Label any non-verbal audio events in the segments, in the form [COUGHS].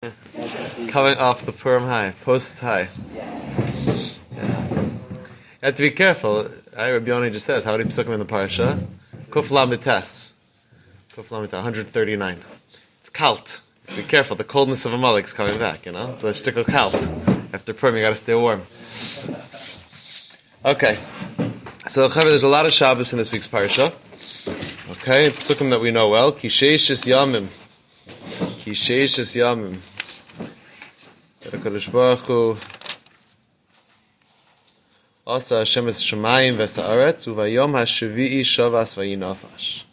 Coming off the Purim high, post high. Yeah. You have to be careful. Right? Rabbi Yoni just says, how many psukim in the parsha? Kuf lamites. Kuf lamites, 139. It's kalt. Be careful, the coldness of Amalek is coming back, you know? A shtickle kalt. After Purim, you gotta stay warm. Okay. So, there's a lot of Shabbos in this week's parsha. Okay, psukim that we know well. Kishesh yamim. Kishesh yamim. HaKadosh Baruch Hu Asa Hashem es Shemayim v'sa'aretz uvayom ha'shvi'i shavas v'yinafash.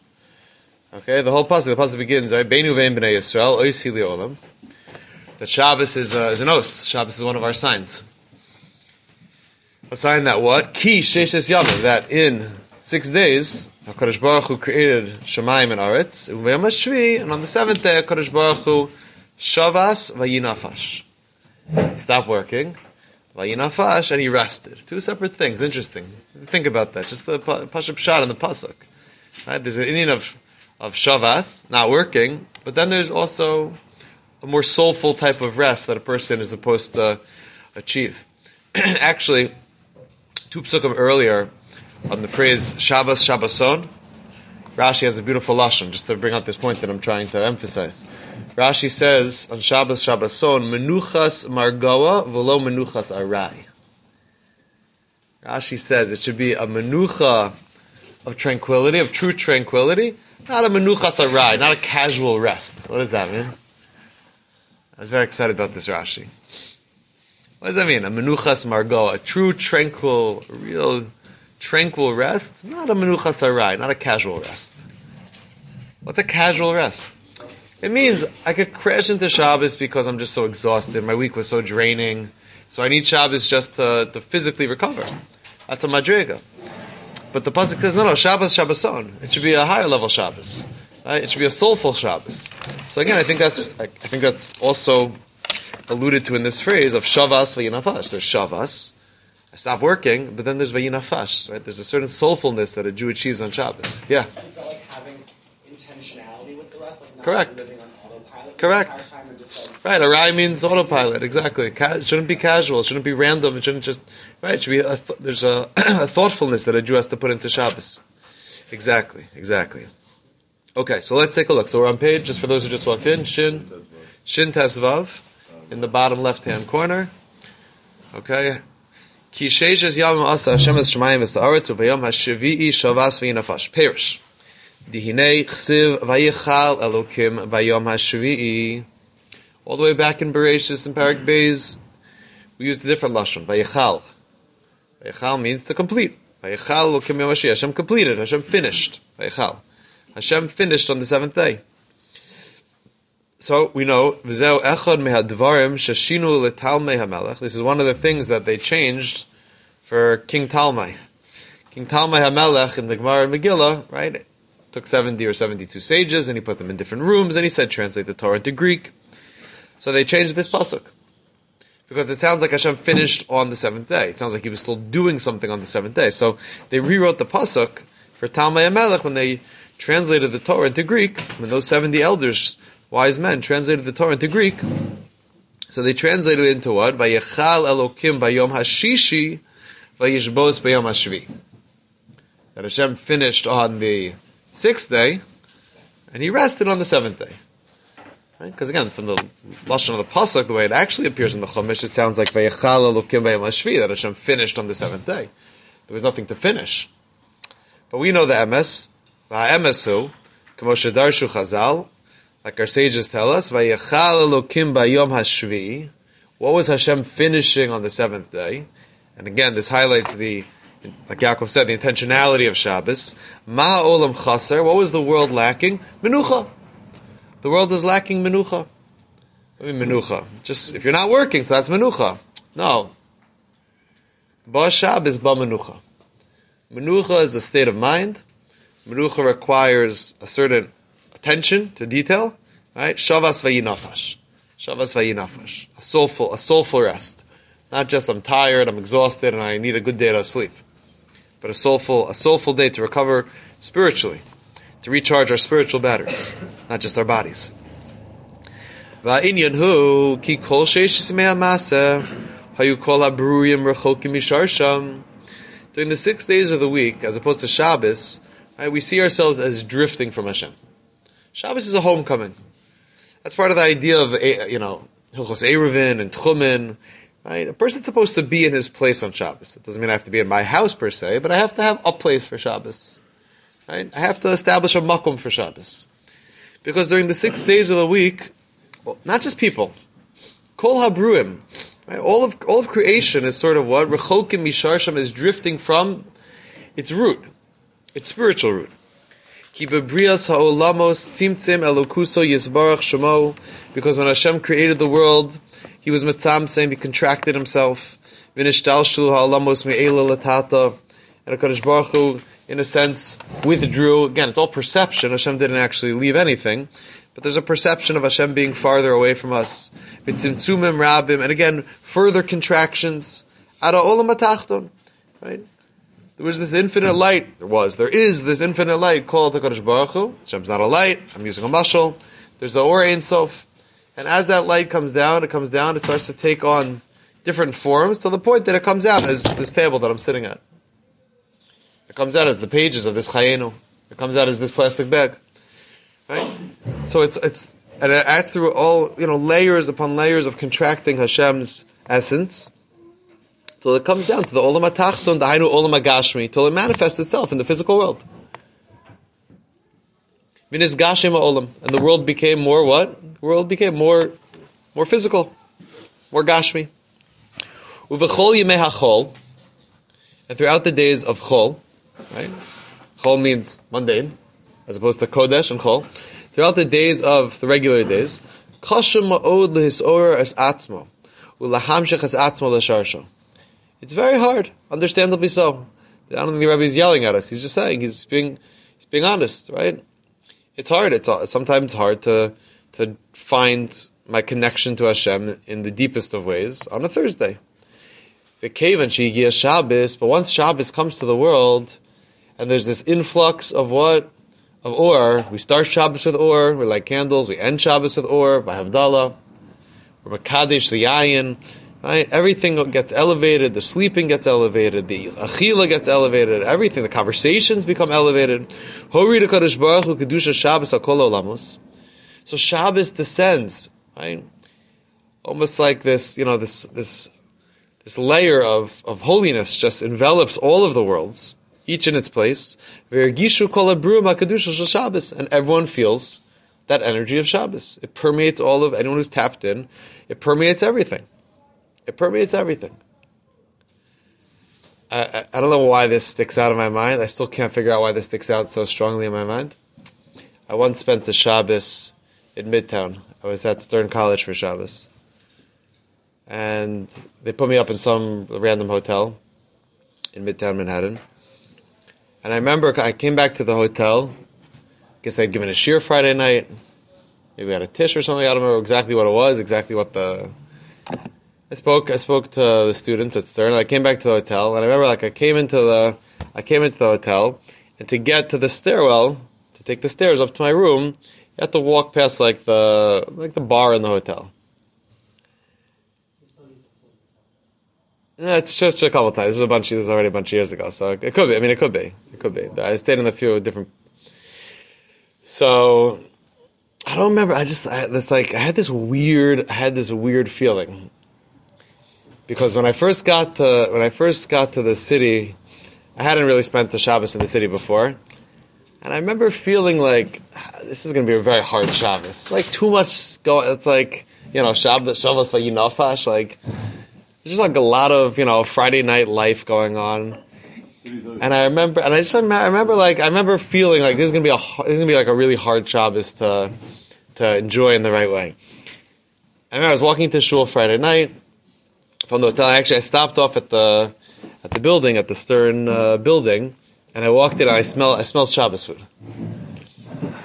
Okay, the whole pasuk, the pasuk begins, right? Beinu ve'im b'nei Yisrael, oisi li'olam. That Shabbos is, uh, is an os. Shabbos is one of our signs. A sign that what? Ki sheshes yamim. That in six days, HaKadosh Baruch Hu created Shemayim and Aretz, uvayom ha'shvi, and on the seventh day, HaKadosh Baruch Hu shavas v'yinafash. He stopped working. Vayinafash, and he rested. Two separate things. Interesting. Think about that. Just the pashut pshat in the pasuk. Right? There's an inyan of of shavas, not working, but then there's also a more soulful type of rest that a person is supposed to achieve. [CLEARS THROAT] Actually, two psukim earlier on the phrase Shabbos Shabboson, Rashi has a beautiful lashon, just to bring out this point that I'm trying to emphasize. Rashi says on Shabbos Shabboson, menuchas margoa v'lo menuchas arai. Rashi says it should be a menucha of tranquility, of true tranquility, not a menuchas arai, not a casual rest. What does that mean? I was very excited about this Rashi. What does that mean? A menuchas margoa, a true tranquil, real tranquil rest, not a menuchas arai, not a casual rest. What's a casual rest? It means I could crash into Shabbos because I'm just so exhausted. My week was so draining. So I need Shabbos just to, to physically recover. That's a madriga. But the pasuk says, no, no, Shabbos, Shabboson. It should be a higher level Shabbos. Right? It should be a soulful Shabbos. So again, I think that's, I think that's also alluded to in this phrase of Shavas v'yinafash. There's Shavas. Stop working, but then there's v'yinafash. Right? There's a certain soulfulness that a Jew achieves on Shabbos. Yeah. It's not like having intentionality with the rest, like not Correct. living on autopilot. Correct. The time and just like, Right, a rye means autopilot. Exactly. Ca- it shouldn't be casual. It shouldn't be random. It shouldn't just right. It should be a th- there's a, [CLEARS THROAT] a thoughtfulness that a Jew has to put into Shabbos. Exactly. Exactly. Okay, so let's take a look. So we're on page just for those who just walked in. Shin, Shin Tesvav, in the bottom left hand corner. Okay. Ki sheishes yam asa Hashem es shemayim es haaretz uvayom hashevi'i shavas v'yinafash. Perish. Dihinei chsiv vayichal elokim vayom hashvi'i. All the way back in Bereshis and Parak Beis, we used a different lashon. Vayichal. Vayichal means to complete. Vayichal elokim yom hashvi'i. Hashem completed. Hashem finished. Vayichal. Hashem finished on the seventh day. So we know echad shashinu letalmei. This is one of the things that they changed for King Talmai. King Talmai hamelech in the Gemara and Megillah, right? Took seventy or seventy-two sages and he put them in different rooms and he said translate the Torah into Greek. So they changed this pasuk because it sounds like Hashem finished on the seventh day. It sounds like He was still doing something on the seventh day. So they rewrote the pasuk for Talmai hamelech when they translated the Torah into Greek. When those seventy elders wise men translated the Torah into Greek. So they translated it into what? Vayechal Elokim Bayom Hashishi Vayishbos Bayom Hashvi. That Hashem finished on the sixth day, and He rested on the seventh day. Right? Because again, from the lashon of the pasuk, the way it actually appears in the Chumash, it sounds like Vayechal Elokim Bayom Hashvi that Hashem finished on the seventh day. There was nothing to finish. But we know the emes. Emes who, K'moshe Darshu Chazal, like our sages tell us. What was Hashem finishing on the seventh day? And again, this highlights the, like Yaakov said, the intentionality of Shabbos. Ma Olam Chaser. What was the world lacking? Menucha. The world is lacking menucha. I mean menucha. Just if you're not working, so that's menucha. No. Ba Shabbos ba menucha. Menucha is a state of mind. Menucha requires a certain attention to detail, right? Shavas vayinafash. Shavas vayinafash. A soulful, a soulful rest. Not just I'm tired, I'm exhausted, and I need a good day to sleep. But a soulful, a soulful day to recover spiritually, to recharge our spiritual batteries, not just our bodies. Va'inyan hu ki kol. During the six days of the week, as opposed to Shabbos, right, we see ourselves as drifting from Hashem. Shabbos is a homecoming. That's part of the idea of eh, you know Hilchos Eruvin and Tchumen. Right, a person's supposed to be in his place on Shabbos. It doesn't mean I have to be in my house per se, but I have to have a place for Shabbos. Right, I have to establish a makom for Shabbos, because during the six days of the week, well, not just people, kol habruim, right, all of all of creation is sort of what rechokim misharsham is drifting from its root, its spiritual root. Because when Hashem created the world, He was mitzamtzim, He contracted Himself. Latata. And HaKadosh Baruch Hu, in a sense, withdrew. Again, it's all perception. Hashem didn't actually leave anything. But there's a perception of Hashem being farther away from us. And again, further contractions. Right? There was this infinite light. There was. There is this infinite light called the Kodesh Baruch Hu. Hashem's not a light. I'm using a mushal. There's the Or Ein Sof. And as that light comes down, it comes down, it starts to take on different forms to the point that it comes out as this table that I'm sitting at. It comes out as the pages of this Chayenu. It comes out as this plastic bag. Right? So it's, it's, and it adds through all, you know, layers upon layers of contracting Hashem's essence till it comes down to the olam atachton, the hainu olam agashmi, till it manifests itself in the physical world. Gashim olam, and the world became more what? The world became more, more physical, more gashmi. Uvechol yimei and throughout the days of chol, right? Chol means mundane, as opposed to kodesh and chol. Throughout the days of the regular days, kashim ma'od lehisor es atzmo, ulahamshech es atzmo l'sharsho. It's very hard, understandably so. I don't think the Rebbe is yelling at us. He's just saying he's being he's being honest, right? It's hard. It's uh, sometimes hard to to find my connection to Hashem in the deepest of ways on a Thursday. And Shigia Shabbos, but once Shabbos comes to the world, and there's this influx of what of Or. We start Shabbos with Or. We light candles. We end Shabbos with Or by Havdalah. We're Makadesh the Yayin. Right? Everything gets elevated. The sleeping gets elevated. The achila gets elevated. Everything. The conversations become elevated. So Shabbos descends, right? Almost like this, you know, this this this layer of of holiness just envelops all of the worlds, each in its place. And everyone feels that energy of Shabbos. It permeates all of anyone who's tapped in. It permeates everything. It permeates everything. I, I, I, don't know why this sticks out in my mind. I still can't figure out why this sticks out so strongly in my mind. I once spent the Shabbos in Midtown. I was at Stern College for Shabbos. And they put me up in some random hotel in Midtown Manhattan. And I remember I came back to the hotel. I guess I'd given a shear Friday night. Maybe had a tish or something. I don't remember exactly what it was, exactly what the I spoke. I spoke to the students at Stern. I came back to the hotel, and I remember like I came into the, I came into the hotel, and to get to the stairwell, to take the stairs up to my room, you have to walk past like the like the bar in the hotel. It's just a couple times. This was a bunch. This was already a bunch of years ago, so it could be. I mean, it could be. It could be. I stayed in a few different. So, I don't remember. I just I, this like I had this weird. I had this weird feeling because when I first got to when I first got to the city, I hadn't really spent the Shabbos in the city before, and I remember feeling like ah, this is going to be a very hard Shabbos. Like too much go. It's like you know Shabbos Shabbos like Yinafash. Like there's just like a lot of you know Friday night life going on. And I remember, and I just I remember like I remember feeling like this is gonna be a this is gonna be like a really hard Shabbos to to enjoy in the right way. I remember I was walking to shul Friday night from the hotel. Actually, I stopped off at the at the building at the Stern uh, building, and I walked in. and I smelled I smelled Shabbos food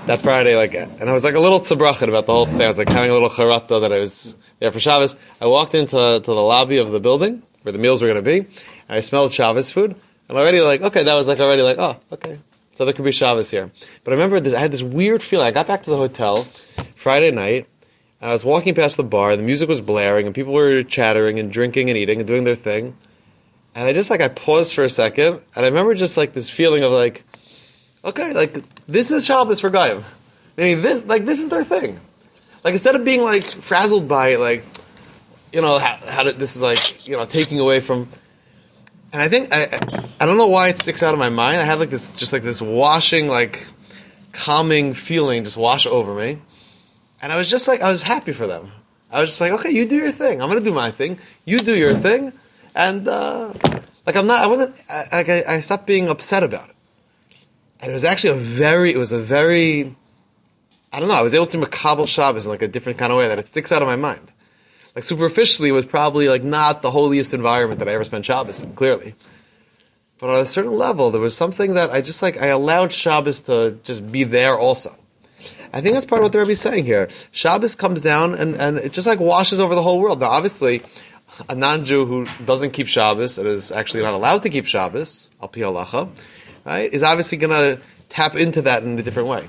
that Friday. Like, and I was like a little tzabrachet about the whole thing. I was like having a little charata that I was there for Shabbos. I walked into to the lobby of the building where the meals were going to be, and I smelled Shabbos food. I'm already like okay, that was like already like oh okay, so there could be Shabbos here. But I remember that I had this weird feeling. I got back to the hotel Friday night, I was walking past the bar, the music was blaring, and people were chattering and drinking and eating and doing their thing. And I just like I paused for a second, and I remember just like this feeling of like, okay, like this is Shabbos for Goyim. I mean, this like this is their thing. Like instead of being like frazzled by like, you know, how, how did, this is like you know taking away from. And I think I- I don't know why it sticks out of my mind. I had like this just like this washing like calming feeling just wash over me. And I was just like, I was happy for them. I was just like, okay, you do your thing. I'm gonna do my thing. You do your thing, and uh, like I'm not. I wasn't. I, I, I stopped being upset about it. And it was actually a very. It was a very. I don't know. I was able to makabel Shabbos in like a different kind of way that it sticks out of my mind. Like superficially, it was probably like not the holiest environment that I ever spent Shabbos in. Clearly. But on a certain level, there was something that I just like. I allowed Shabbos to just be there also. I think that's part of what the Rebbe is saying here. Shabbos comes down and, and it just like washes over the whole world. Now, obviously, a non-Jew who doesn't keep Shabbos and is actually not allowed to keep Shabbos, al pi halacha, right, is obviously going to tap into that in a different way.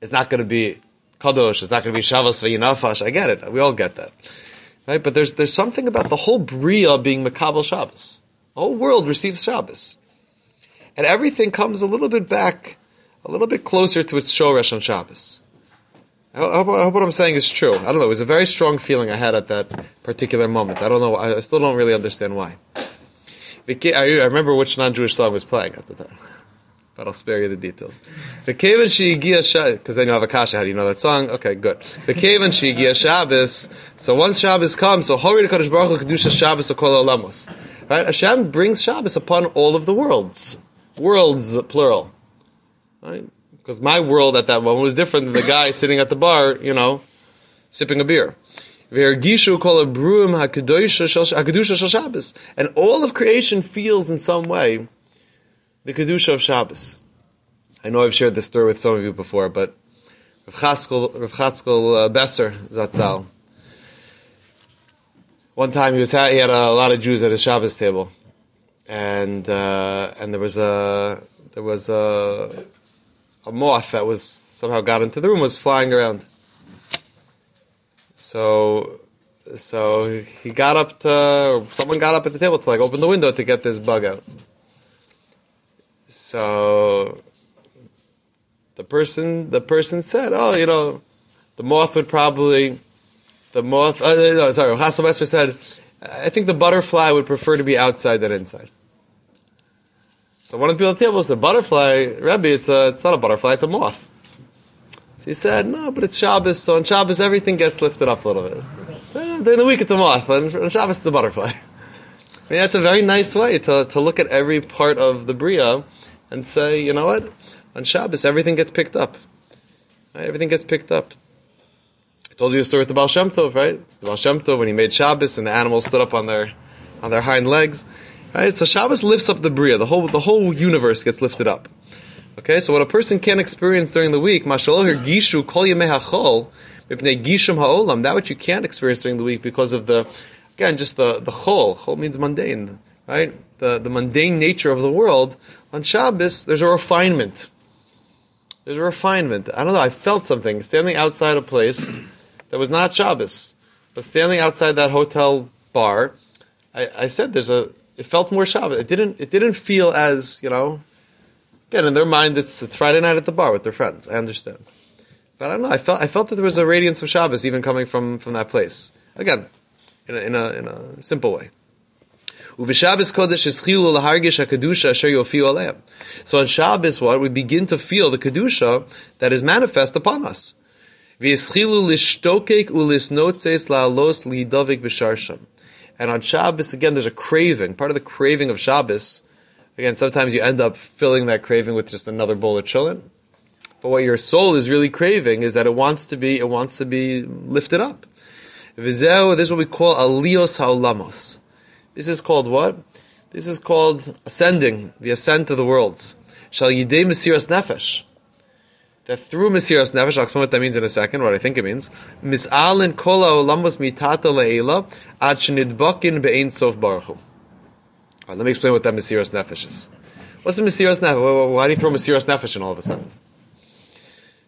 It's not going to be kadosh. It's not going to be Shabbos v'yinafash. I get it. We all get that, right? But there's there's something about the whole bria being makabel Shabbos. The whole world receives Shabbos, and everything comes a little bit back a little bit closer to its shoresh on Shabbos. I hope, I hope what I'm saying is true. I don't know. It was a very strong feeling I had at that particular moment. I don't know. I still don't really understand why. I remember which non-Jewish song was playing at the time, but I'll spare you the details. Because then you have a kasha. How do you know that song? Okay, good. Shabbos. So once Shabbos comes, so hori Kadosh Baruch kedusha Shabbos kol olamos. Right? Hashem brings Shabbos upon all of the worlds. Worlds plural. Right? Because my world at that moment was different than the guy [LAUGHS] sitting at the bar, you know, sipping a beer. V'ergishu kol abruim hakadosha shel- hakadusha. And all of creation feels in some way the kedusha of Shabbos. I know I've shared this story with some of you before, but Rav Chaskel uh, Besser Zatzal. One time he was ha- he had a lot of Jews at his Shabbos table, and uh, and there was a there was a a moth that was somehow got into the room was flying around. So so he got up to someone got up at the table to like open the window to get this bug out. So the person the person said, "Oh, you know, the moth would probably the moth. Uh, no, sorry, Chaskel Besser said, I think the butterfly would prefer to be outside than inside." So one of the people at the table said, "Butterfly, Rebbe, it's a, it's not a butterfly, it's a moth." So he said, "No, but it's Shabbos, so on Shabbos everything gets lifted up a little bit. During the week it's a moth, and on Shabbos it's a butterfly." [LAUGHS] I mean, that's a very nice way to, to look at every part of the Bria and say, you know what? On Shabbos, everything gets picked up. Right? Everything gets picked up. I told you a story with the Baal Shem Tov, right? The Baal Shem Tov, when he made Shabbos and the animals stood up on their, on their hind legs. Right? So Shabbos lifts up the Bria. The whole, the whole universe gets lifted up. Okay? So what a person can experience during the week, Mashaloh Gishu Kol HaChol, Mipnei Gishum HaOlam, that which you can't experience during the week because of the, again, just the, the chol. Chol means mundane, right? The, the mundane nature of the world. On Shabbos, there's a refinement. There's a refinement. I don't know, I felt something standing outside a place that was not Shabbos, but standing outside that hotel bar, I, I said there's a, it felt more Shabbos. It didn't, it didn't feel as, you know, again, in their mind, it's, it's Friday night at the bar with their friends. I understand. But I don't know, I felt, I felt that there was a radiance of Shabbos even coming from, from that place. Again, in a, in a, in a simple way. So on Shabbos, what we begin to feel the kedusha that is manifest upon us. And on Shabbos, again, there's a craving. Part of the craving of Shabbos, again, sometimes you end up filling that craving with just another bowl of cholent. But what your soul is really craving is that it wants to be, it wants to be lifted up. This is what we call aliyos ha'olamos. This is called what? This is called ascending, the ascent of the worlds. Shall yidei mesiras nefesh. That through mesiras nefesh, I'll explain what that means in a second, what I think it means. Mis'alin kol ha'olamos mitata le'ela ad shenidbakin be'ein sof baruch hu. All right, let me explain what that mesiras nefesh is. What's the mesiras nefesh? Why do you throw mesiras nefesh in all of a sudden?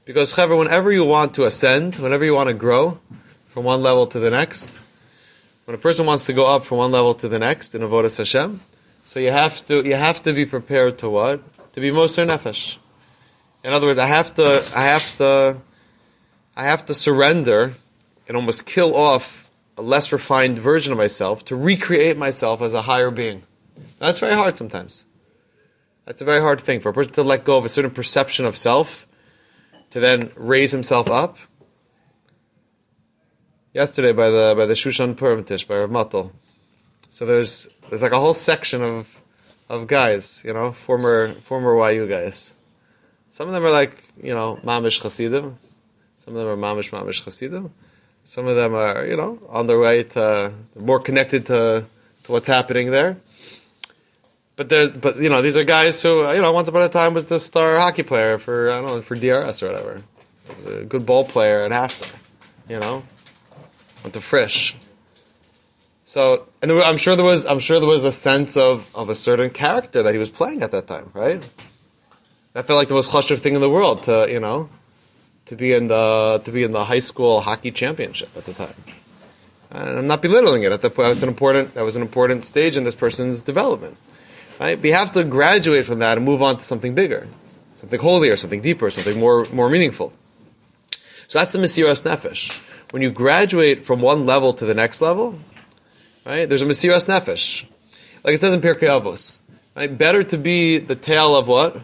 Because, Chaver, whenever you want to ascend, whenever you want to grow from one level to the next, when a person wants to go up from one level to the next in Avodah Hashem, so you have to you have to be prepared to what? To be Moser Nefesh. In other words, I have to I have to I have to surrender and almost kill off a less refined version of myself to recreate myself as a higher being. That's very hard sometimes. That's a very hard thing for a person to let go of a certain perception of self, to then raise himself up. Yesterday by the by the Shushan Purim Tish by Rav Matal. So there's there's like a whole section of of guys, you know, former former YU guys. Some of them are like, you know, mamish chasidim. Some of them are mamish mamish chasidim. Some of them are, you know, on their way to more connected to to what's happening there. But there, but you know, these are guys who, you know, once upon a time was the star hockey player for I don't know for DRS or whatever. Was a good ball player at halftime. You know, went to Frisch. So, and I'm sure there was, I'm sure there was a sense of, of a certain character that he was playing at that time, right? That felt like the most chashuv thing in the world to, you know, to be in the, to be in the high school hockey championship at the time. And I'm not belittling it. At the point, it's an important, that was an important stage in this person's development, right? You have to graduate from that and move on to something bigger, something holier, something deeper, something more, more meaningful. So that's the Mesiras Nefesh. When you graduate from one level to the next level, Right? There's a Mesiras Nefesh. Like it says in Pirkei Avos. Right? Better to be the tail of what?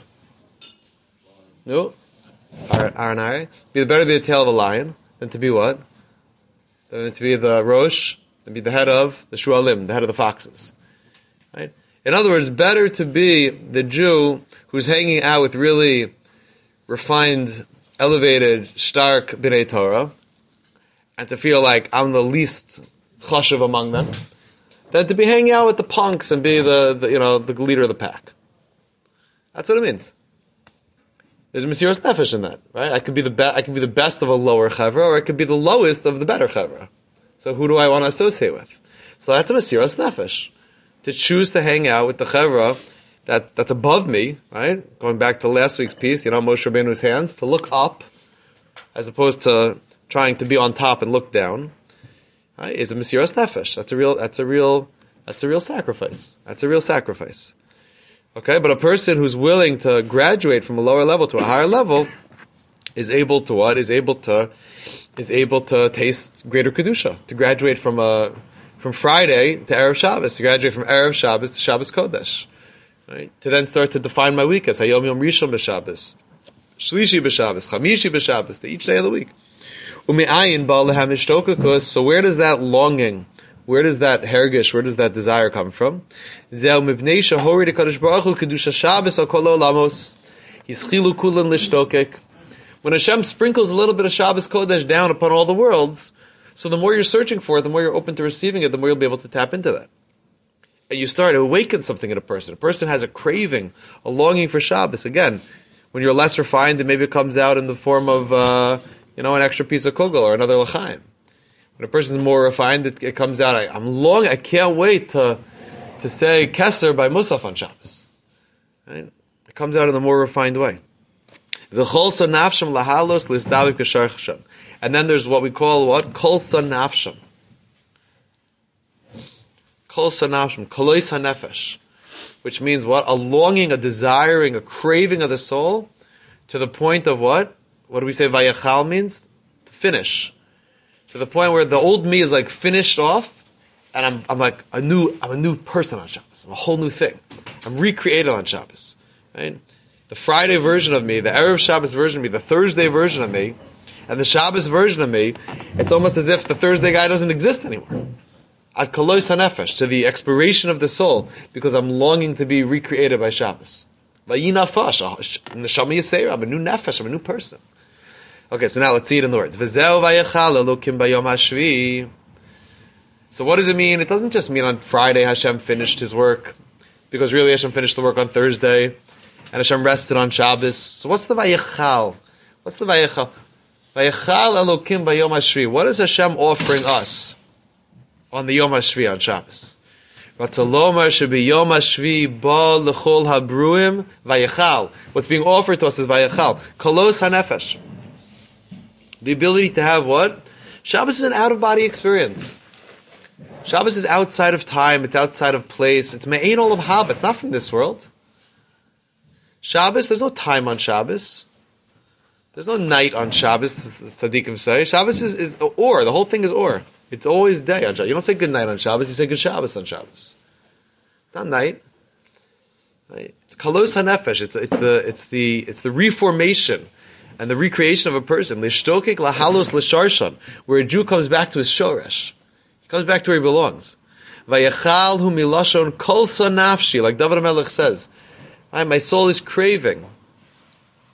No? Aranari. Be better to be the tail of a lion than to be what? Than to be the Rosh, than be the head of the Shualim, the head of the foxes. Right? In other words, better to be the Jew who's hanging out with really refined, elevated, stark B'nai Torah, and to feel like I'm the least chashuv among them, than to be hanging out with the punks and be the, the you know the leader of the pack. That's what it means. There's a Mesiras Nefesh in that, right? I could be the be- I could be the best of a lower chevra, or I could be the lowest of the better chevra. So who do I want to associate with? So that's a Mesiras Nefesh. To choose to hang out with the chevra that, that's above me, right? Going back to last week's piece, you know, Moshe Rabbeinu's hands, to look up, as opposed to trying to be on top and look down right, is a Mesiras Nefesh. That's a real, that's a real, that's a real sacrifice. That's a real sacrifice. Okay, but a person who's willing to graduate from a lower level to a higher level is able to what? Is able to, is able to taste greater kedusha. To graduate from a, from Friday to Erev Shabbos. To graduate from Erev Shabbos to Shabbos Kodesh. Right? To then start to define my week as Hayom Yom Rishon b'Shabbos, Shlishi b'Shabbos, Chamishi b'Shabbos, to each day of the week. So where does that longing, where does that hergish, where does that desire come from? He's When Hashem sprinkles a little bit of Shabbos Kodesh down upon all the worlds, so the more you're searching for it, the more you're open to receiving it, the more you'll be able to tap into that. And you start to awaken something in a person. A person has a craving, a longing for Shabbos. Again, when you're less refined, it maybe comes out in the form of, uh, you know, an extra piece of kugel or another lachaim. When a person is more refined, it, it comes out. I, am long. I can't wait to to say Kesser by Musaf on Shabbos. Right? It comes out in a more refined way. And then there's what we call what kol nafsham. Kol nafsham, kolois hanefesh, which means what a longing, a desiring, a craving of the soul, to the point of what what do we say vayachal means? To finish. To the point where the old me is like finished off, and I'm, I'm like a new, I'm a new person on Shabbos. I'm a whole new thing. I'm recreated on Shabbos. Right? The Friday version of me, the Erev Shabbos version of me, the Thursday version of me, and the Shabbos version of me, it's almost as if the Thursday guy doesn't exist anymore. At Kalois HaNefesh, to the expiration of the soul, because I'm longing to be recreated by Shabbos. I'm a new nefesh, I'm a new person. Okay, so now let's see it in the words. So what does it mean? It doesn't just mean on Friday Hashem finished his work, because really Hashem finished the work on Thursday, and Hashem rested on Shabbos. So what's the Vayechal? What's the Vayechal? Vayechal Elokim Bayom Hashvi. What is Hashem offering us on the Yom Hashvi on Shabbos? What's being offered to us is Vayechal. Kolos HaNefesh. The ability to have what? Shabbos is an out of body experience. Shabbos is outside of time, it's outside of place, it's me'ain olam haba, it's not from this world. Shabbos, there's no time on Shabbos. There's no night on Shabbos, tzaddikim say. Shabbos is, is or, the whole thing is or. It's always day on Shabbos. You don't say good night on Shabbos, you say good Shabbos on Shabbos. Not night. Right? It's kalos hanefesh. It's, it's the it's the it's the reformation and the recreation of a person. Lishtokik lahalos lisharshan, where a Jew comes back to his shoresh. He comes back to where he belongs. Vayachal hu milashon kol like David Melech says. My soul is craving.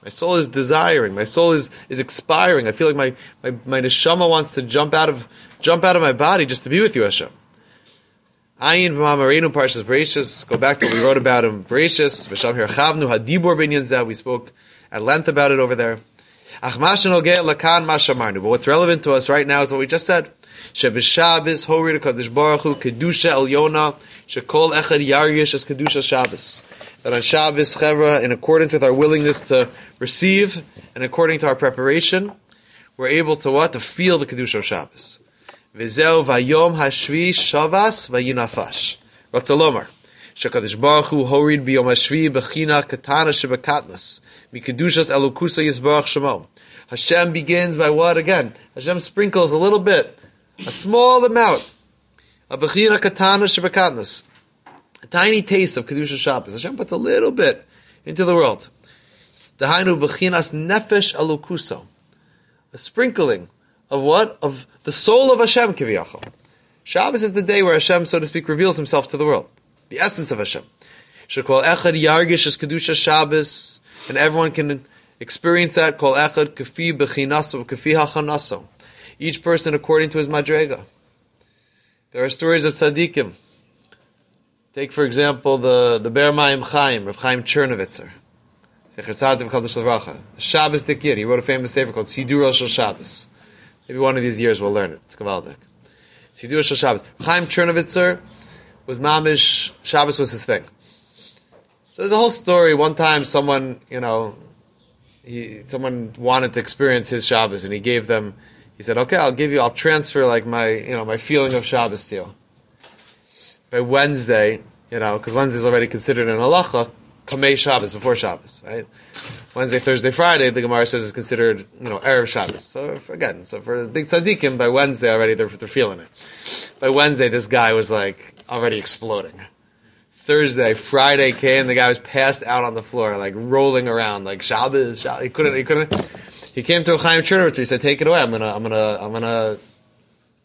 My soul is desiring. My soul is, is expiring. I feel like my, my, my neshama wants to jump out of jump out of my body just to be with you, Hashem. Ayin v'mamarenu parshas Bereshis. Go back to what we wrote about him. Bereshis. V'sham hirchavnu hadibor zeh. We spoke at length about it over there. But what's relevant to us right now is what we just said. Shebishabis hori kadosh baruch hu kedusha elyona shekol echad yargish as kedusha Shabbos. That on Shabbos chevra, in accordance with our willingness to receive and according to our preparation, we're able to what to feel the kedusha of Shabbos. V'zeu vayom hashvi shavas vayinafash. Ratzalomar. Shekadosh Baruch Hu horid biyom hashvi bechina katana shebekatnas mikedushas elokusa yisbarach shemo. Hashem begins by what again? Hashem sprinkles a little bit, a small amount, a bechina katana shebekatnas, a tiny taste of kedusha Shabbos. Hashem puts a little bit into the world. Dahainu bechinas nefesh elokuso, a sprinkling of what? Of the soul of Hashem, Kiviyachol. Shabbos is the day where Hashem, so to speak, reveals himself to the world. The essence of Hashem. Shekol echad yargish is Kedusha Shabbos, and everyone can experience that. Kol echad kafi bechinaso, kafi hachanaso. Each person according to his madrega. There are stories of tzaddikim. Take, for example, the, the Be'er Mayim Chaim, Rav Chaim Chernovitzer. Shabbos Dikir. He wrote a famous sefer called Sidduro Shel Shabbos. Maybe one of these years we'll learn it. It's Gavaldik. Sidduro Shel Shabbos. Chaim Chernovitzer was mamish. Shabbos was his thing. So there's a whole story. One time, someone, you know, he, someone wanted to experience his Shabbos, and he gave them. He said, "Okay, I'll give you. I'll transfer like my, you know, my feeling of Shabbos to you." By Wednesday, you know, because Wednesday is already considered an halacha, Kamei Shabbos before Shabbos, right? Wednesday, Thursday, Friday, the Gemara says is considered, you know, erev Shabbos. So again, so for big tzaddikim, by Wednesday already they're, they're feeling it. By Wednesday, this guy was like already exploding. Thursday, Friday came, the guy was passed out on the floor, like rolling around, like Shabbos, Shabbos. He couldn't, he couldn't. He came to a Chaim Chernovitz. He said, "Take it away. I'm gonna, I'm gonna, I'm gonna."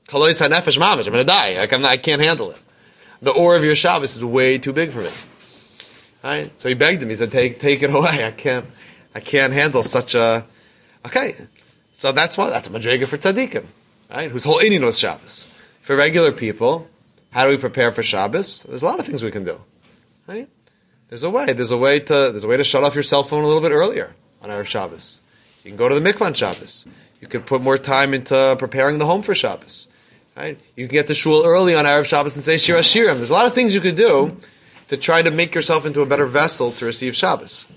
Kalois hanefesh mamish. I'm gonna die. Like I'm not, I can't handle it. The ore of your Shabbos is way too big for me. Right? So he begged him. He said, "Take, take it away. I can't, I can't handle such a." Okay, so that's what that's a madriga for tzaddikim, right? Whose whole inyan was Shabbos. For regular people, how do we prepare for Shabbos? There's a lot of things we can do, right? There's a way. There's a way to. There's a way to shut off your cell phone a little bit earlier on our Shabbos. You can go to the mikvah on Shabbos. You can put more time into preparing the home for Shabbos. Right? You can get to shul early on Erev Shabbos and say Shir Hashirim. There's a lot of things you could do to try to make yourself into a better vessel to receive Shabbos.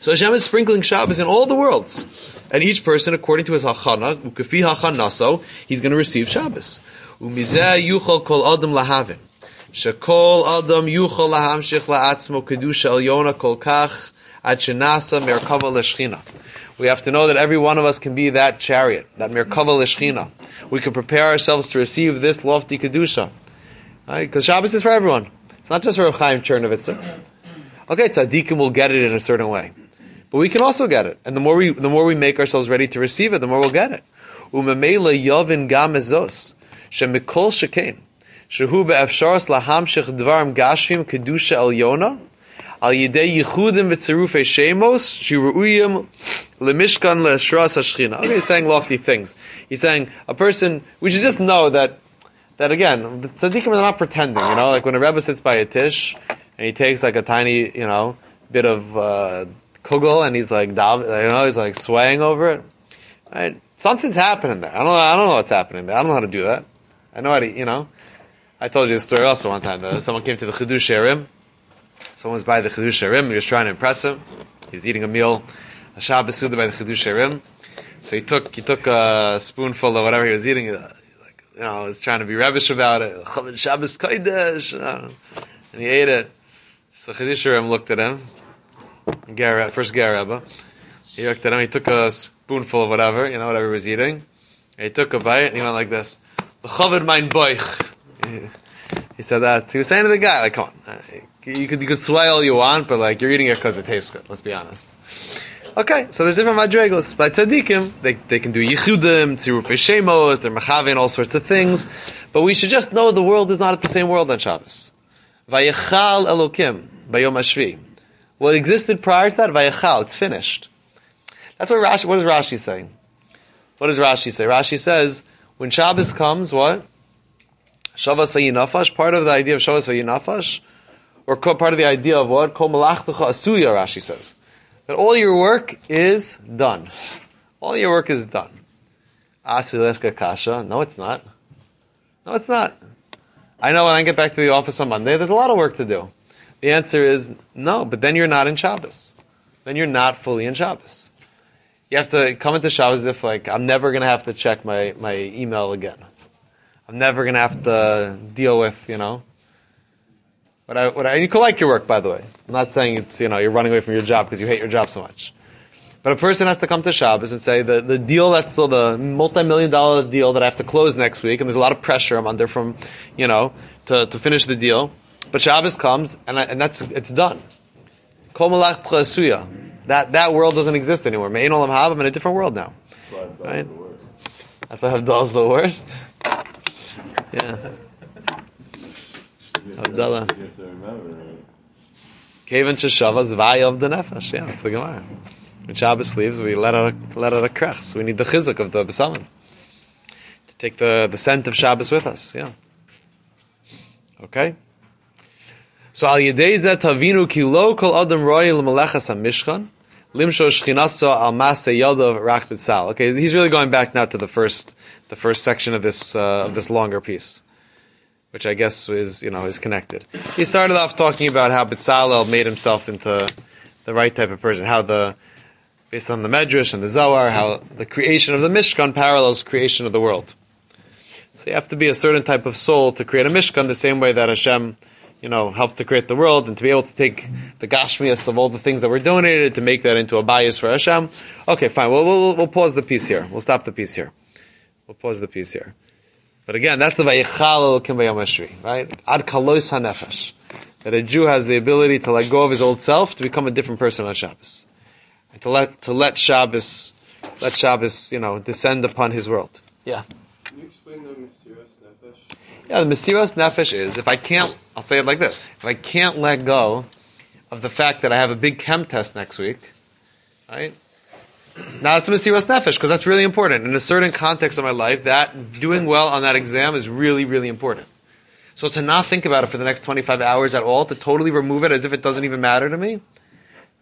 So Hashem is sprinkling Shabbos in all the worlds. And each person, according to his hachana, he's going to receive Shabbos. Adam lahavin. Shekol adam yuchol lahamshich la'atzmo kedusha elyona kol kach ad shenasa merkava l'shchina. We have to know that every one of us can be that chariot, that merkava l'shchina. We can prepare ourselves to receive this lofty kedusha. Right? Because Shabbos is for everyone. It's not just for Rav Chaim Chernovitzer. Okay, tzaddikim will get it in a certain way, but we can also get it, and the more we the more we make ourselves ready to receive it, the more we'll get it. Umemela yovin gam ezos shemikol shekain shehu be'efsharos lahamshich dvarim gashvim kedusha elyona al yidei yichudim v'tzerufei shemos shiruuyim lemishkan le'eshras hashchina. Okay, he's saying lofty things. He's saying a person. We should just know that that again, the tzaddikim are not pretending. You know, like when a rebbe sits by a tish and he takes like a tiny, you know, bit of uh, kugel and he's like, you know, he's like swaying over it. Right? Something's happening there. I don't. I don't know what's happening there. I don't know how to do that. I know how to, you know. I told you the story also one time. Someone came to the Chiddushei HaRim. Someone was by the Chiddushei HaRim. He was trying to impress him. He was eating a meal, a Shabbos Suda by the Chiddushei HaRim. So he took he took a spoonful of whatever he was eating. Like you know, he was trying to be rebbish about it. Shabbos Kodesh, and he ate it. So Chiddushei HaRim looked at him. First Ger He looked at him. He took a spoonful of whatever, you know, whatever he was eating. He took a bite and he went like this. Chavod mein boich. He said that. He was saying to the guy, like, come on, you could you could sway all you want, but like you're eating it because it tastes good. Let's be honest. Okay, so there's different madrigos. By tzaddikim, they, they can do yichudim, tziruf shemos, they're mechavein, all sorts of things. But we should just know the world is not at the same world on Shabbos. Vayechal Elokim, bayom hashvi. What existed prior to that, vayechal, it's finished. That's what Rashi, what does Rashi say? What does Rashi say? Rashi says, when Shabbos comes, what? Shabbos vayinafash, part of the idea of Shabbos vayinafash, or part of the idea of what? Kol malachtucha asuya, Rashi says. That all your work is done. All your work is done. Asileshka kasha. No, it's not. No, it's not. I know when I get back to the office on Monday, there's a lot of work to do. The answer is no, but then you're not in Shabbos. Then you're not fully in Shabbos. You have to come into Shabbos as if like I'm never gonna have to check my, my email again. I'm never gonna have to deal with, you know. What I, what I, you can like your work, by the way. I'm not saying it's, you know, you're running away from your job because you hate your job so much. But a person has to come to Shabbos and say, the, the deal that's still the multi-million dollar deal that I have to close next week, and there's a lot of pressure I'm under from, you know, to, to finish the deal. But Shabbos comes, and, I, and that's, it's done. Kol malach. That, that world doesn't exist anymore. Mein olam haba, I'm in a different world now. Right? That's why Havdalah's the worst. Yeah. Havdalah. You have to remember. Kaven Sheshavas Vaya of the Nefesh. Yeah, that's the Gemara. When Shabbos leaves, we let out a, let out a krach. So we need the chizuk of the Besamim. To take the, the scent of Shabbos with us. Yeah. Okay? So al yedei tavinu ki lo kol adam roy l'malechas ha-mishkan limsho shchinaso al maseh yadav b'tzal. Okay, he's really going back now to the first the first section of this uh, of this longer piece which I guess is you know is connected. He started off talking about how Bezalel made himself into the right type of person, how the based on the Medrash and the Zohar, how the creation of the Mishkan parallels creation of the world. So you have to be a certain type of soul to create a Mishkan, the same way that Hashem, you know, helped to create the world, and to be able to take the Gashmias of all the things that were donated to make that into a bayis for Hashem. Okay, fine. We'll, we'll, we'll pause the piece here. We'll stop the piece here. We'll pause the piece here. But again, that's the Vayichal Elokim Bayom Hashvi, right? Ad Kalois HaNefesh. That a Jew has the ability to let go of his old self to become a different person on Shabbos. And to let, to let Shabbos, let Shabbos, you know, descend upon his world. Yeah. Can you explain the Mesiras Nefesh? Yeah, the Mesiras Nefesh is, if I can't, I'll say it like this. If I can't let go of the fact that I have a big chem test next week, right? Now it's a Mesiras Nefesh, because that's really important. In a certain context of my life, that doing well on that exam is really, really important. So to not think about it for the next 25 hours at all, to totally remove it as if it doesn't even matter to me,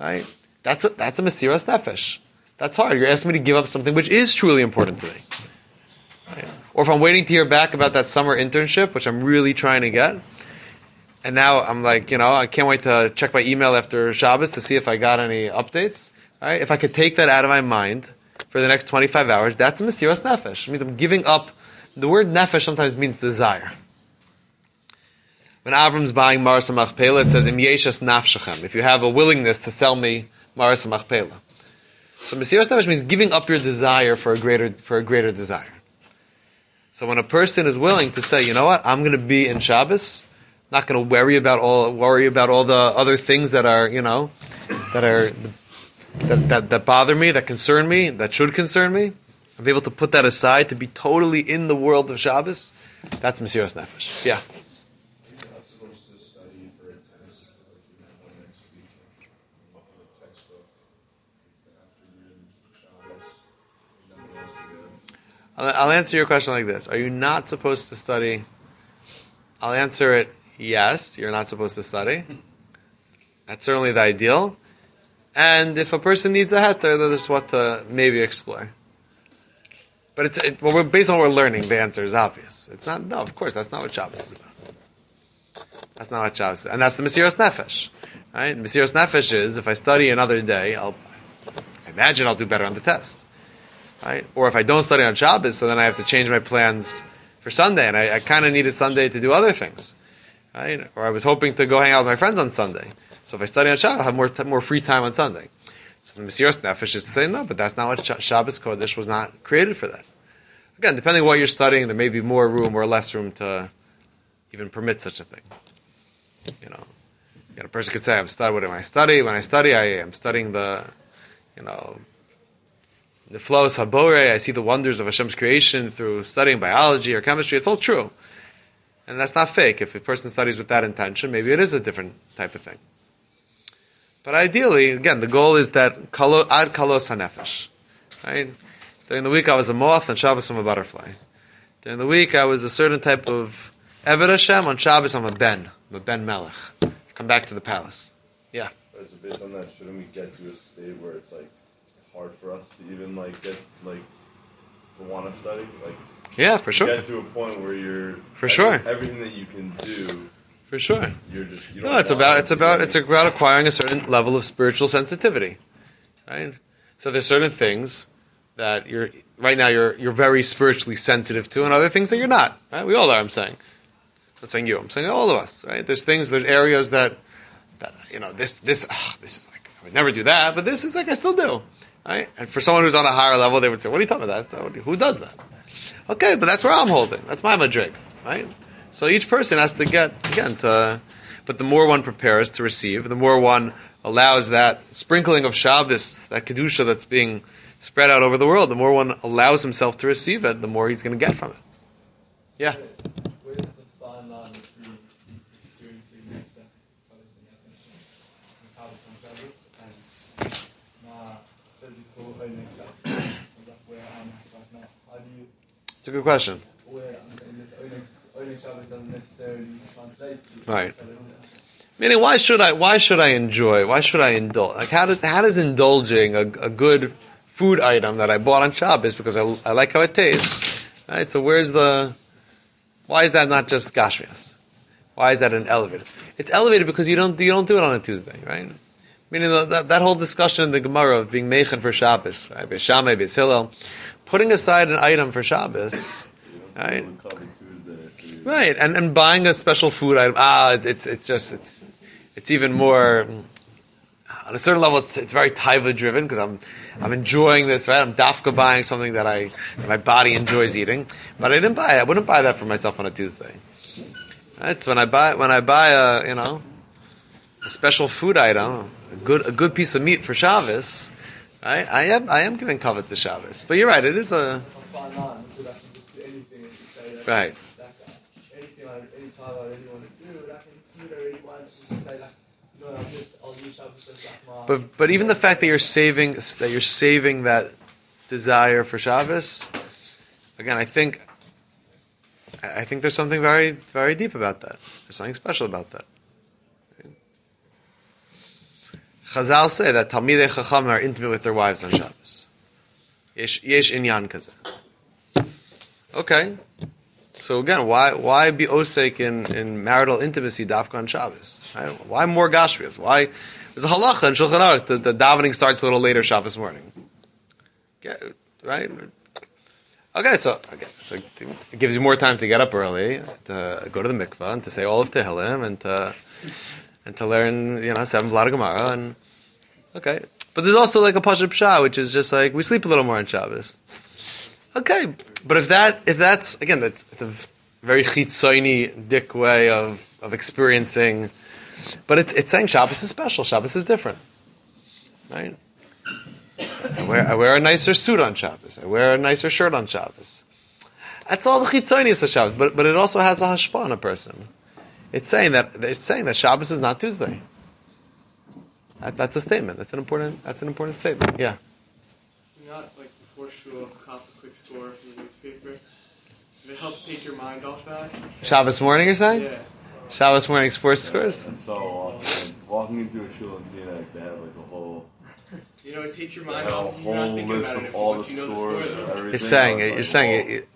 right? That's a, that's a Mesiras Nefesh. That's hard. You're asking me to give up something which is truly important to me. Right? Or if I'm waiting to hear back about that summer internship, which I'm really trying to get, and now I'm like, you know, I can't wait to check my email after Shabbos to see if I got any updates. Right? If I could take that out of my mind for the next 25 hours, that's Mesiras Nefesh. It means I'm giving up. The word Nefesh sometimes means desire. When Avram's buying Maris Machpelah, it says, Im yeshas nafshechem. If you have a willingness to sell me Maris Machpelah. So Mesiras Nefesh means giving up your desire for a greater, for a greater desire. So when a person is willing to say, you know what, I'm going to be in Shabbos, not going to worry about all worry about all the other things that are you know that are that, that, that bother me, that concern me, that should concern me. I'm able to put that aside to be totally in the world of Shabbos. That's Mesiras Nefesh. Yeah. You're not supposed to study for a test like you have one next week, like a textbook. It's the afternoon, Shabbos. There's nothing else to do. I'll, answer your question like this: Are you not supposed to study? I'll answer it: Yes, you're not supposed to study. That's certainly the ideal. And if a person needs a heter, then that's what to maybe explore. But it's it, well, based on what we're learning, the answer is obvious. It's not. No, of course, that's not what Shabbos is about. That's not what Shabbos is, and that's the Mesiras Nefesh, right? Mesiras Nefesh is if I study another day, I'll I imagine I'll do better on the test. Right? Or if I don't study on Shabbos, so then I have to change my plans for Sunday, and I, I kind of needed Sunday to do other things, right? Or I was hoping to go hang out with my friends on Sunday. So if I study on Shabbos, I'll have more t- more free time on Sunday. So the Mesiras Nefesh is to say no, but that's not what Sh- Shabbos Kodesh was not created for that. Again, depending on what you're studying, there may be more room or less room to even permit such a thing. You know, a person could say, "I'm studying. What am I study? When I study, I am studying the, you know, the flows habore. I see the wonders of Hashem's creation through studying biology or chemistry. It's all true, and that's not fake. If a person studies with that intention, maybe it is a different type of thing. But ideally, again, the goal is that ad kalos hanefesh, right? During the week, I was a moth, and Shabbos, I'm a butterfly. During the week, I was a certain type of Eved Hashem. On Shabbos, I'm a Ben. I'm a Ben Melech. Come back to the palace. Yeah. Based on that, shouldn't we get to a state where it's like hard for us to even like get like to want to study? Like Yeah, for sure. get to a point where you're For sure. everything that you can do, For sure. you're just you don't No, it's about it's about it's about acquiring a certain level of spiritual sensitivity, right? So there's certain things that you're right now you're you're very spiritually sensitive to, and other things that you're not. Right? We all are. I'm saying. I'm not saying you. I'm saying all of us. Right? There's things. There's areas that that you know this this ah, this is like I would never do that, but this is like I still do. Right? And for someone who's on a higher level, they would say, "What are you talking about? That uh, who does that?" Okay, but that's where I'm holding. That's my madrig, right? So each person has to get again to, but the more one prepares to receive, the more one allows that sprinkling of Shabbos, that kedusha that's being spread out over the world, the more one allows himself to receive it, the more he's going to get from it. Yeah. It's a good question. Right. Meaning, why should I? Why should I enjoy? Why should I indulge? Like, how does how does indulging a, a good food item that I bought on Shabbos because I, I like how it tastes? Right. So where's the? Why is that not just gashmias? Why is that an elevated? It's elevated because you don't you don't do it on a Tuesday, right? Meaning that, that, that whole discussion in the Gemara of being meichen for Shabbos, right? Beis Shammai, Beis putting aside an item for Shabbos, right? Right, and and buying a special food item, ah, it's it's just it's it's even more on a certain level. It's, it's very taiva driven because I'm I'm enjoying this. Right, I'm dafka buying something that I that my body enjoys eating, but I didn't buy. I wouldn't buy that for myself on a Tuesday. So when I buy when I buy a you know a special food item, a good a good piece of meat for Shabbos. Right, I am I am giving kavod to Shabbos, but you're right. It is a A fine line because I can just do anything and just say that right. that guy. Anything I any time I really want to do, I can do it really want to just say like no, I'm just I'll use Shabbos as like my But but even the fact that you're saving that you're saving that desire for Shabbos, again, I think I think there's something very very deep about that. There's something special about that. Chazal say that Talmidei Chacham are intimate with their wives on Shabbos. Yesh yesh inyan kaze. Okay. So again, why why be osek in, in marital intimacy dafka on Shabbos? Right? Why more gashmias? Why there's a halacha in Shulchan Aruch that the davening starts a little later Shabbos morning. Get, right? Okay, so okay, so it gives you more time to get up early, to go to the mikvah, and to say all of Tehillim, and to and to learn, you know, seven blot Gemara, and okay. But there's also like a pashut pshat, which is just like we sleep a little more on Shabbos. Okay, but if that if that's again that's it's a very chitzoni dick way of of experiencing, but it's it's saying Shabbos is special. Shabbos is different, right? I wear I wear a nicer suit on Shabbos. I wear a nicer shirt on Shabbos. That's all the chitzonius of Shabbos, but but it also has a hashpah on a person. It's saying that it's saying that Shabbos is not Tuesday. That, that's a statement. That's an important. That's an important statement. Yeah. Not like before shul, cop a quick score from the newspaper. If it helps take your mind off that. Shabbos morning, you're saying? Yeah. Shabbos morning sports scores. It's so awesome. Walking into a shul and seeing like they have like a whole, You know, it takes your mind have a off. You're not whole thinking list about of if all the once you know the scores. score. everything. You're saying it. You're like, saying oh, it.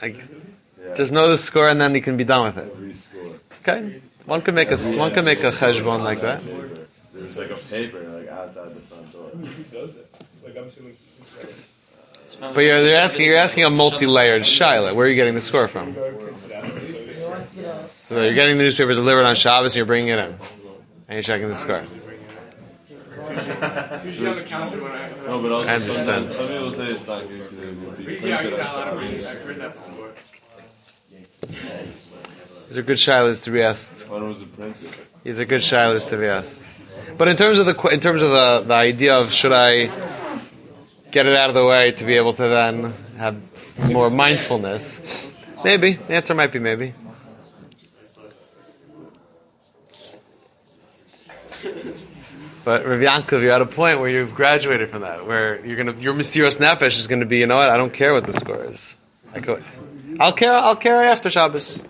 Like, oh. yeah. just know the score and then you can be done with it. every score. Okay. One could make a one could make a cheshbon like that. Paper. There's like a paper like outside the front door. Who does it? Like I'm assuming. But you're, you're asking you're asking a multi-layered shaila. Where are you getting the score from? So you're getting the newspaper delivered on Shabbos and you're bringing it in, and you're checking the score. Usually on the counter when I. No, but also I understand. Some, some people say it's not good because it would be Yeah, printed you're on not allowed to Shabbos. read. I've heard that before. These are good shilas to be asked. These are good shilas to be asked. But in terms of the in terms of the, the idea of should I get it out of the way to be able to then have more mindfulness, maybe the answer might be maybe. But Rav Yankov, you're at a point where you've graduated from that, where you're gonna your mesiras nefesh is gonna be, you know what? I don't care what the score is. I go, I'll care. I'll care after Shabbos.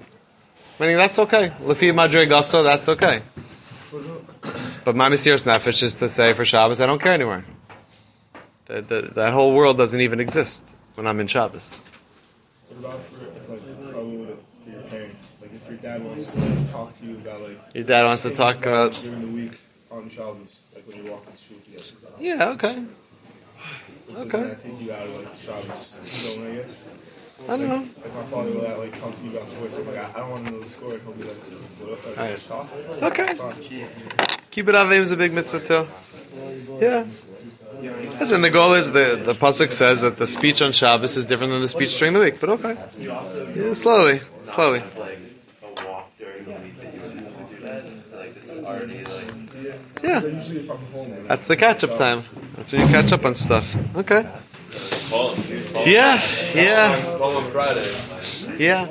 Meaning that's okay. Lefi Madre Gasa, that's okay. But my mesiras nefesh is to say for Shabbos, I don't care anymore. That, that, that whole world doesn't even exist when I'm in Shabbos. What about for like for your parents? Like if your dad wants to like, talk to you about like Your dad wants to talk about. during the week on Shabbos, like when you're walking the street together. Yeah, okay. Okay. That take you out of like Shabbos zone, I don't know. Like my father will like talk to you about sports. I'm like, I, I don't want to know the score. He'll be like, what up? Like, Alright. talk. Okay. Keep it avim is a big mitzvah too. Yeah. Listen, the goal is the the pasuk says that the speech on Shabbos is different than the speech during the week. But okay. Yeah, slowly, slowly. like a walk during the week that you would usually do that. So, like it's already like Yeah. Usually if I'm home, That's the catch up time. That's when you catch up on stuff. Okay. Yeah. Yeah. Call him Friday. Yeah.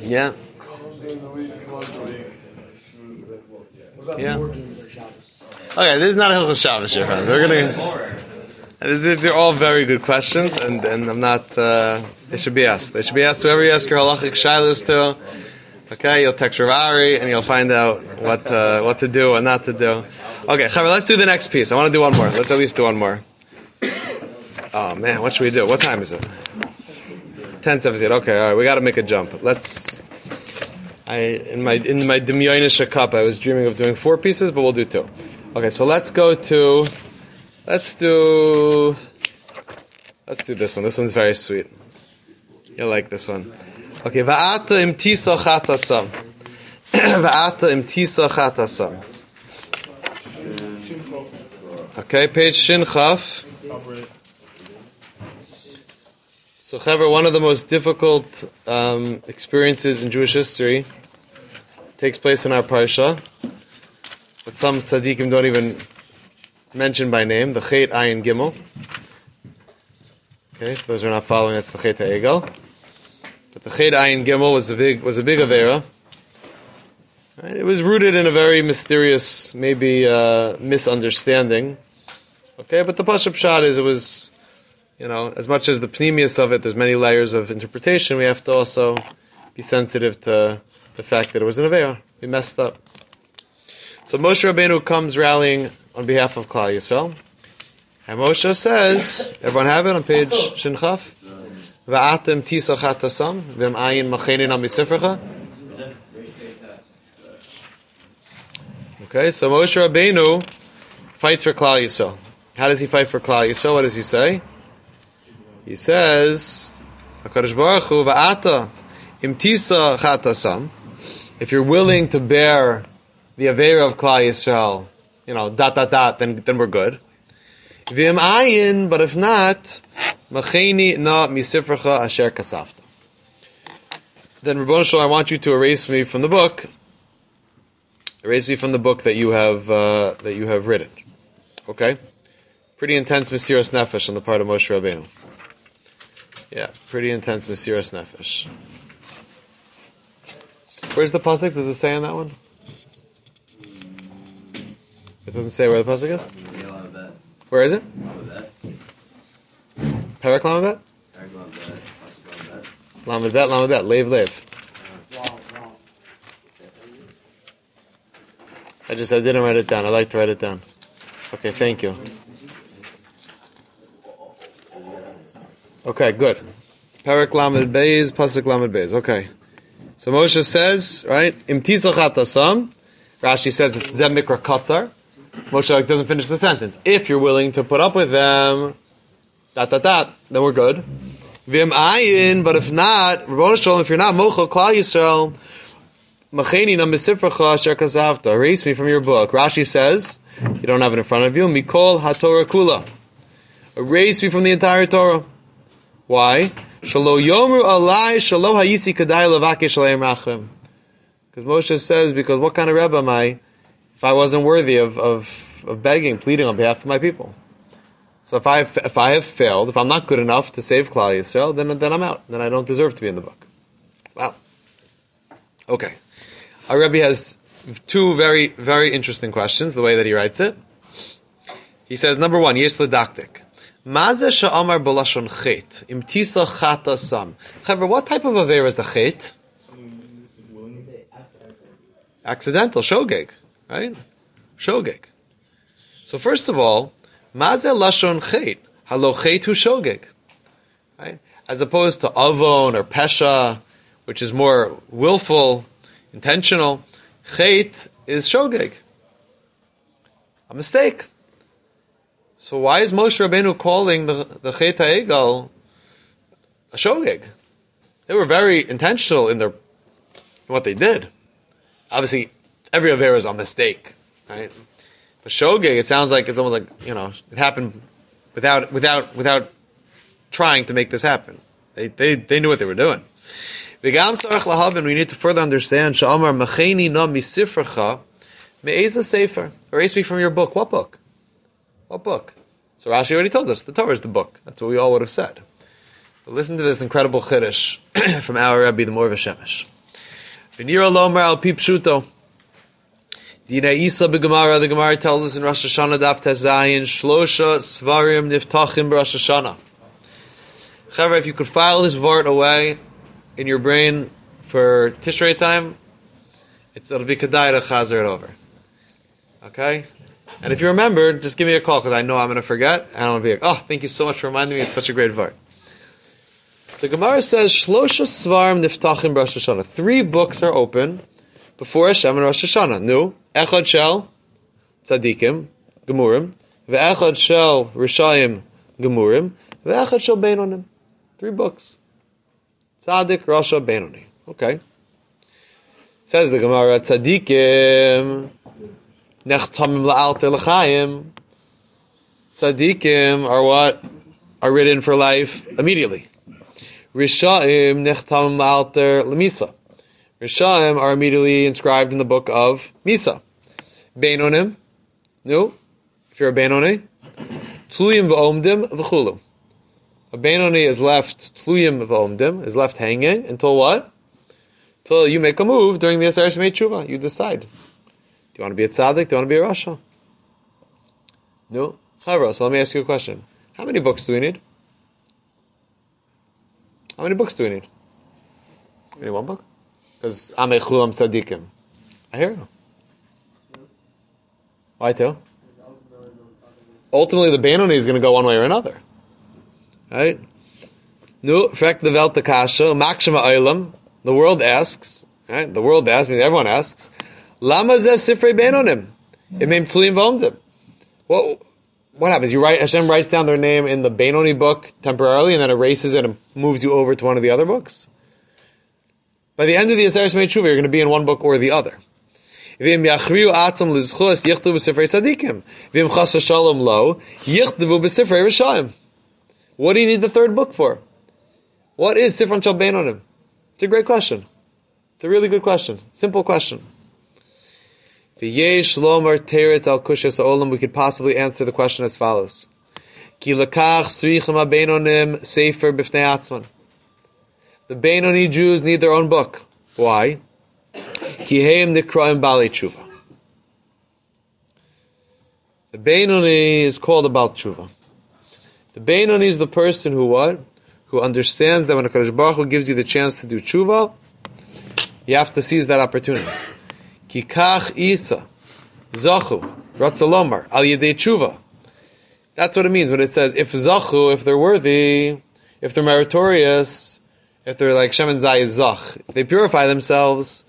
Yeah. Yeah. Okay, this is not a Hilchos Shabbos, your friends. We're gonna. These, are all very good questions, and, and I'm not. Uh, they should be asked. They should be asked. Whoever you ask your halachic shilas to, okay, you'll text Rav Ari and you'll find out what uh, what to do and not to do. Okay, let's do the next piece. I want to do one more. Let's at least do one more. Oh man, what should we do? What time is it? Ten seventeen. Okay, all right. We got to make a jump. Let's. I in my in my Demyonisha cup, I was dreaming of doing four pieces, but we'll do two. Okay, so let's go to. Let's do. Let's do this one. This one's very sweet. You'll like this one. Okay, va'ata im tisa chatasam. [CLEARS THROAT] Va'ata im tisa chatasam. Okay, page shin chaf. So, Chaver, one of the most difficult um, experiences in Jewish history takes place in our parsha, but some tzaddikim don't even mention by name, the Chet Ayin Gimel. Okay, those are not following, that's the Chet Egel. But the Chet Ayin Gimel was a big was a big avera. It was rooted in a very mysterious, maybe uh, misunderstanding. Okay, but the pashut pshat is it was you know, as much as the pneumius of it, there's many layers of interpretation. We have to also be sensitive to the fact that it was an Aveya. We messed up. So Moshe Rabbeinu comes rallying on behalf of Klal Yisrael. And Moshe says, everyone have it on page Shinchaf? Va'atem tisachat asam, v'em ayin machenin am. Okay, so Moshe Rabbeinu fights for Klal Yisrael. How does he fight for Klal Yisrael? What does he say? He says, HaKadosh Baruch Hu, va'ata im tisa chatasam, if you're willing to bear the Aveira of Klal Yisrael, you know, dot, dot, dot, then, then we're good. V'im ayin, but if not, macheni na misifracha asher kasafta. Then, Rabbon Shalom, I want you to erase me from the book, erase me from the book that you have, uh, that you have written. Okay? Pretty intense Mesiras Nefesh on the part of Moshe Rabbeinu. Yeah, pretty intense Mesiras Nefesh. Where's the pasuk? Does it say on that one? It doesn't say where the pasuk is. Where is it? Parak that. Lamadet, Lamadet, Lev, Lev. I just, I didn't write it down. I like to write it down. Okay, thank you. Okay, good. Parak Lamed Beis, Pasuk Lamed Beis. Okay. So Moshe says, right, Im tisachat asam. Rashi says it's Zem Mikra Katzar. Moshe doesn't finish the sentence. If you're willing to put up with them, dot dot dot, then we're good. Vim ayin, but if not, Rabboni Shalom, if you're not mochel klal Yisrael, macheni nam besifracha asher kasavta, erase me from your book. Rashi says, you don't have it in front of you, mikol haTorah kula. Erase me from the entire Torah. Why? Shalo yomer alai shalo hayisi kadai levake shalayim. Because Moshe says, because what kind of Rebbe am I if I wasn't worthy of, of, of begging, pleading on behalf of my people? So if I have, if I have failed, if I'm not good enough to save Klal Yisrael, then then I'm out. Then I don't deserve to be in the book. Wow. Okay. Our Rebbe has two very very interesting questions. The way that he writes it, he says number one, yes ledaktik. Maze sha'amar balashon chet imtisa chata sam. However, what type of aver is a chet? Accidental shogeg, right? Shogeg. So first of all, maze lashon chet halo chet hu shogeg, right? As opposed to avon or pesha, which is more willful, intentional. Chet is shogeg, a mistake. So why is Moshe Rabbeinu calling the the Chet HaEgel a shogeg? They were very intentional in their in what they did. Obviously, every avera is a mistake, right? But shogeg, it sounds like it's almost like you know it happened without without without trying to make this happen. They they they knew what they were doing. We need to further understand. Sha'amar macheni na misifracha me'eza sefer. Erase me from your book. What book? What book? So Rashi already told us the Torah is the book. That's what we all would have said. But listen to this incredible chiddush [CLEARS THROAT] from our Rabbi, the Maor VaShemesh. Al pi pshuto. Dina Isa b'Gemara, the Gemara tells us in Rosh Hashanah daf tezayin, shlosha svarim niftachim b'Rosh Hashanah. However, if you could file this vart away in your brain for Tishrei time, it's, it'll be kedai to chazer it over. Okay? And if you remember, just give me a call because I know I'm going to forget. And I'm be like, oh, thank you so much for reminding me. It's such a great vart. The Gemara says, Shlosha Svarim Niftachim Rosh Hashanah. Three books are open before Hashem and Rosh Hashanah. Nu, Echad Shel Tzadikim, Gemurim, Ve'echad Shel Rishayim, Gemurim, Ve'echad Shel Beinonim. Three books. Tzadik, Rasha, Benoni. Okay. Says the Gemara, Tzadikim, Nechtamim la'alter l'chaim. Tzadikim are what? Are written for life immediately. Rishaim nechtamim la'alter l'misa. Rishaim are immediately inscribed in the book of Misa. Beinonim, no, if you're a Benoni, Tluyim v'omdim v'chulu. A Benoni is left, Tluyim v'omdim, is left hanging until what? Until you make a move during the Aseres Tshuva. You decide. You want to be a tzaddik? Do you want to be a rasha? No? Chavra, so let me ask you a question. How many books do we need? How many books do we need? We need one book? Because I'm a chulam tzaddikim. I hear you. Why two? Ultimately, the Benoni is going to go one way or another. Right? Nu, frek the Welt kasha, makshama oilam. The world asks, right? The world asks, I mean, everyone asks, Lama zeh sifrei benonim? Imem tulim v'omdim. What, what happens? You write, Hashem writes down their name in the Benoni book temporarily and then erases it and moves you over to one of the other books? By the end of the Aseres Tshuva, you're going to be in one book or the other. V'im yachriu atzam lizchus yichtavu b'sifrei tzadikim. V'im chas v'shalom lo yichtavu b'sifrei rishayim. What do you need the third book for? What is Sifron Shal Beinonim? It's a great question. It's a really good question. Simple question. V'yesh lomar teretz al kushas olam. We could possibly answer the question as follows. The Benoni Jews need their own book. Why? The Benoni is called a Bal Tshuva. The Benoni is the person who what? Who understands that when a Baruch Hu gives you the chance to do tshuva, you have to seize that opportunity. Kikach isa, zachu, ratzalomar, al yedei tshuva. That's what it means when it says, if zachu, if they're worthy, if they're meritorious, if they're like Shem and Zay zach, if they purify themselves,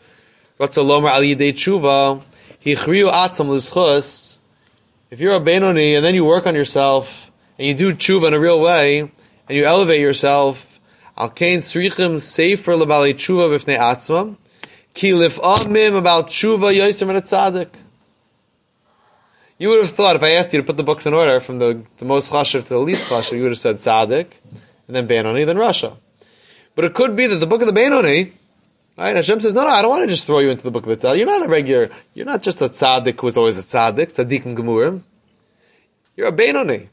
ratzalomar al yedei tshuva, hichriu atam l'zchus, if you're a Benoni and then you work on yourself, and you do tshuva in a real way, and you elevate yourself, al kain srichim sefer lebali tshuva b'fnei atzmam, ki lif'amim about tshuva yosim and tzaddik. You would have thought, if I asked you to put the books in order from the, the most chashiv to the least chashiv, you would have said tzaddik, and then Benoni, then rasha. But it could be that the book of the Benoni, right, Hashem says, no, no, I don't want to just throw you into the book of the tzaddik. You're not a regular, you're not just a tzaddik who was always a tzaddik, tzaddikim gemurim. You're a Benoni.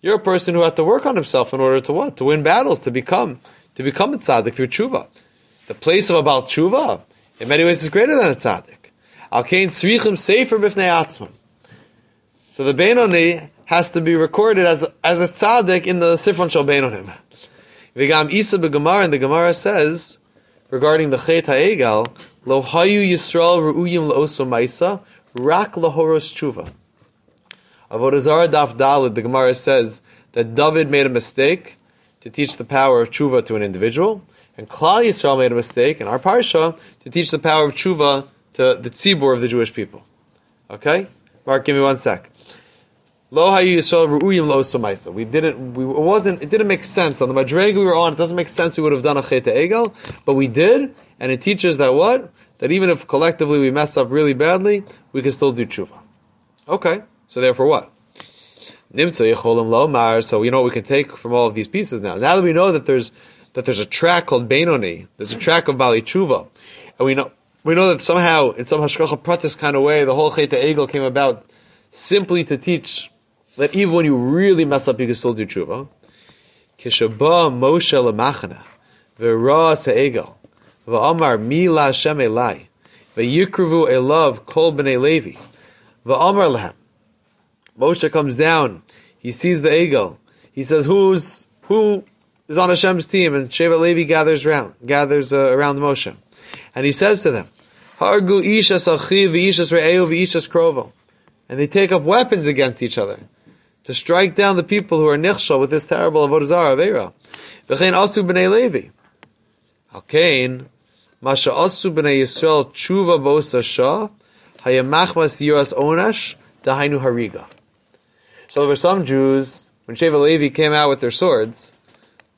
You're a person who had to work on himself in order to what? To win battles, to become, to become a tzaddik through tshuva. The place of about tshuva, in many ways, is greater than a tzaddik. Al kain tzrichim sefer b'fnei atzmam. So the Benoni has to be recorded as, as a tzaddik in the Sifron Shal Benonim. Vigam Isa beGemara, and the Gemara says, regarding the Chet HaEgal, Lo hayu Yisrael ru'uyim la'oso maisa, rak lahoros tshuva. Avodah Daf Dalid, the Gemara says that David made a mistake to teach the power of tshuva to an individual, and Klal Yisrael made a mistake in our parsha to teach the power of tshuva to the tzibur of the Jewish people. Okay? Mark, give me one sec. Lo hayu Yisrael ru'uyim lo. We didn't. We it wasn't. It didn't make sense on the madrega we were on. It doesn't make sense. We would have done a cheta egel, but we did, and it teaches that what that even if collectively we mess up really badly, we can still do tshuva. Okay. So therefore, what? So you know what we can take from all of these pieces now. Now that we know that there's that there's a track called Benoni, there's a track of Bali Tshuva, and we know we know that somehow in some hashgacha pratis kind of way the whole cheta egel came about simply to teach that even when you really mess up, you can still do tshuva. Kishaba Moshe lemachana, v'ra se'egel, v'amar mi la Hashem elai, v'yikruvu elav kol b'nei Levi, v'amar lehem. Moshe comes down, he sees the egel, he says, "Who's who is on Hashem's team?" And Shevet Levi gathers around, gathers uh, around Moshe, and he says to them, "Hargu ishas achi v'ishas re'eu v'ishas krovo," and they take up weapons against each other to strike down the people who are nichshal with this terrible avodah zarah aveira. V'chein asu b'nei Levi. Al kain, masha asu b'nei Yisrael tshuva bosa shah, hayamachmas yiras onash, dahainu hariga. So there were some Jews, when Shevet Levi came out with their swords,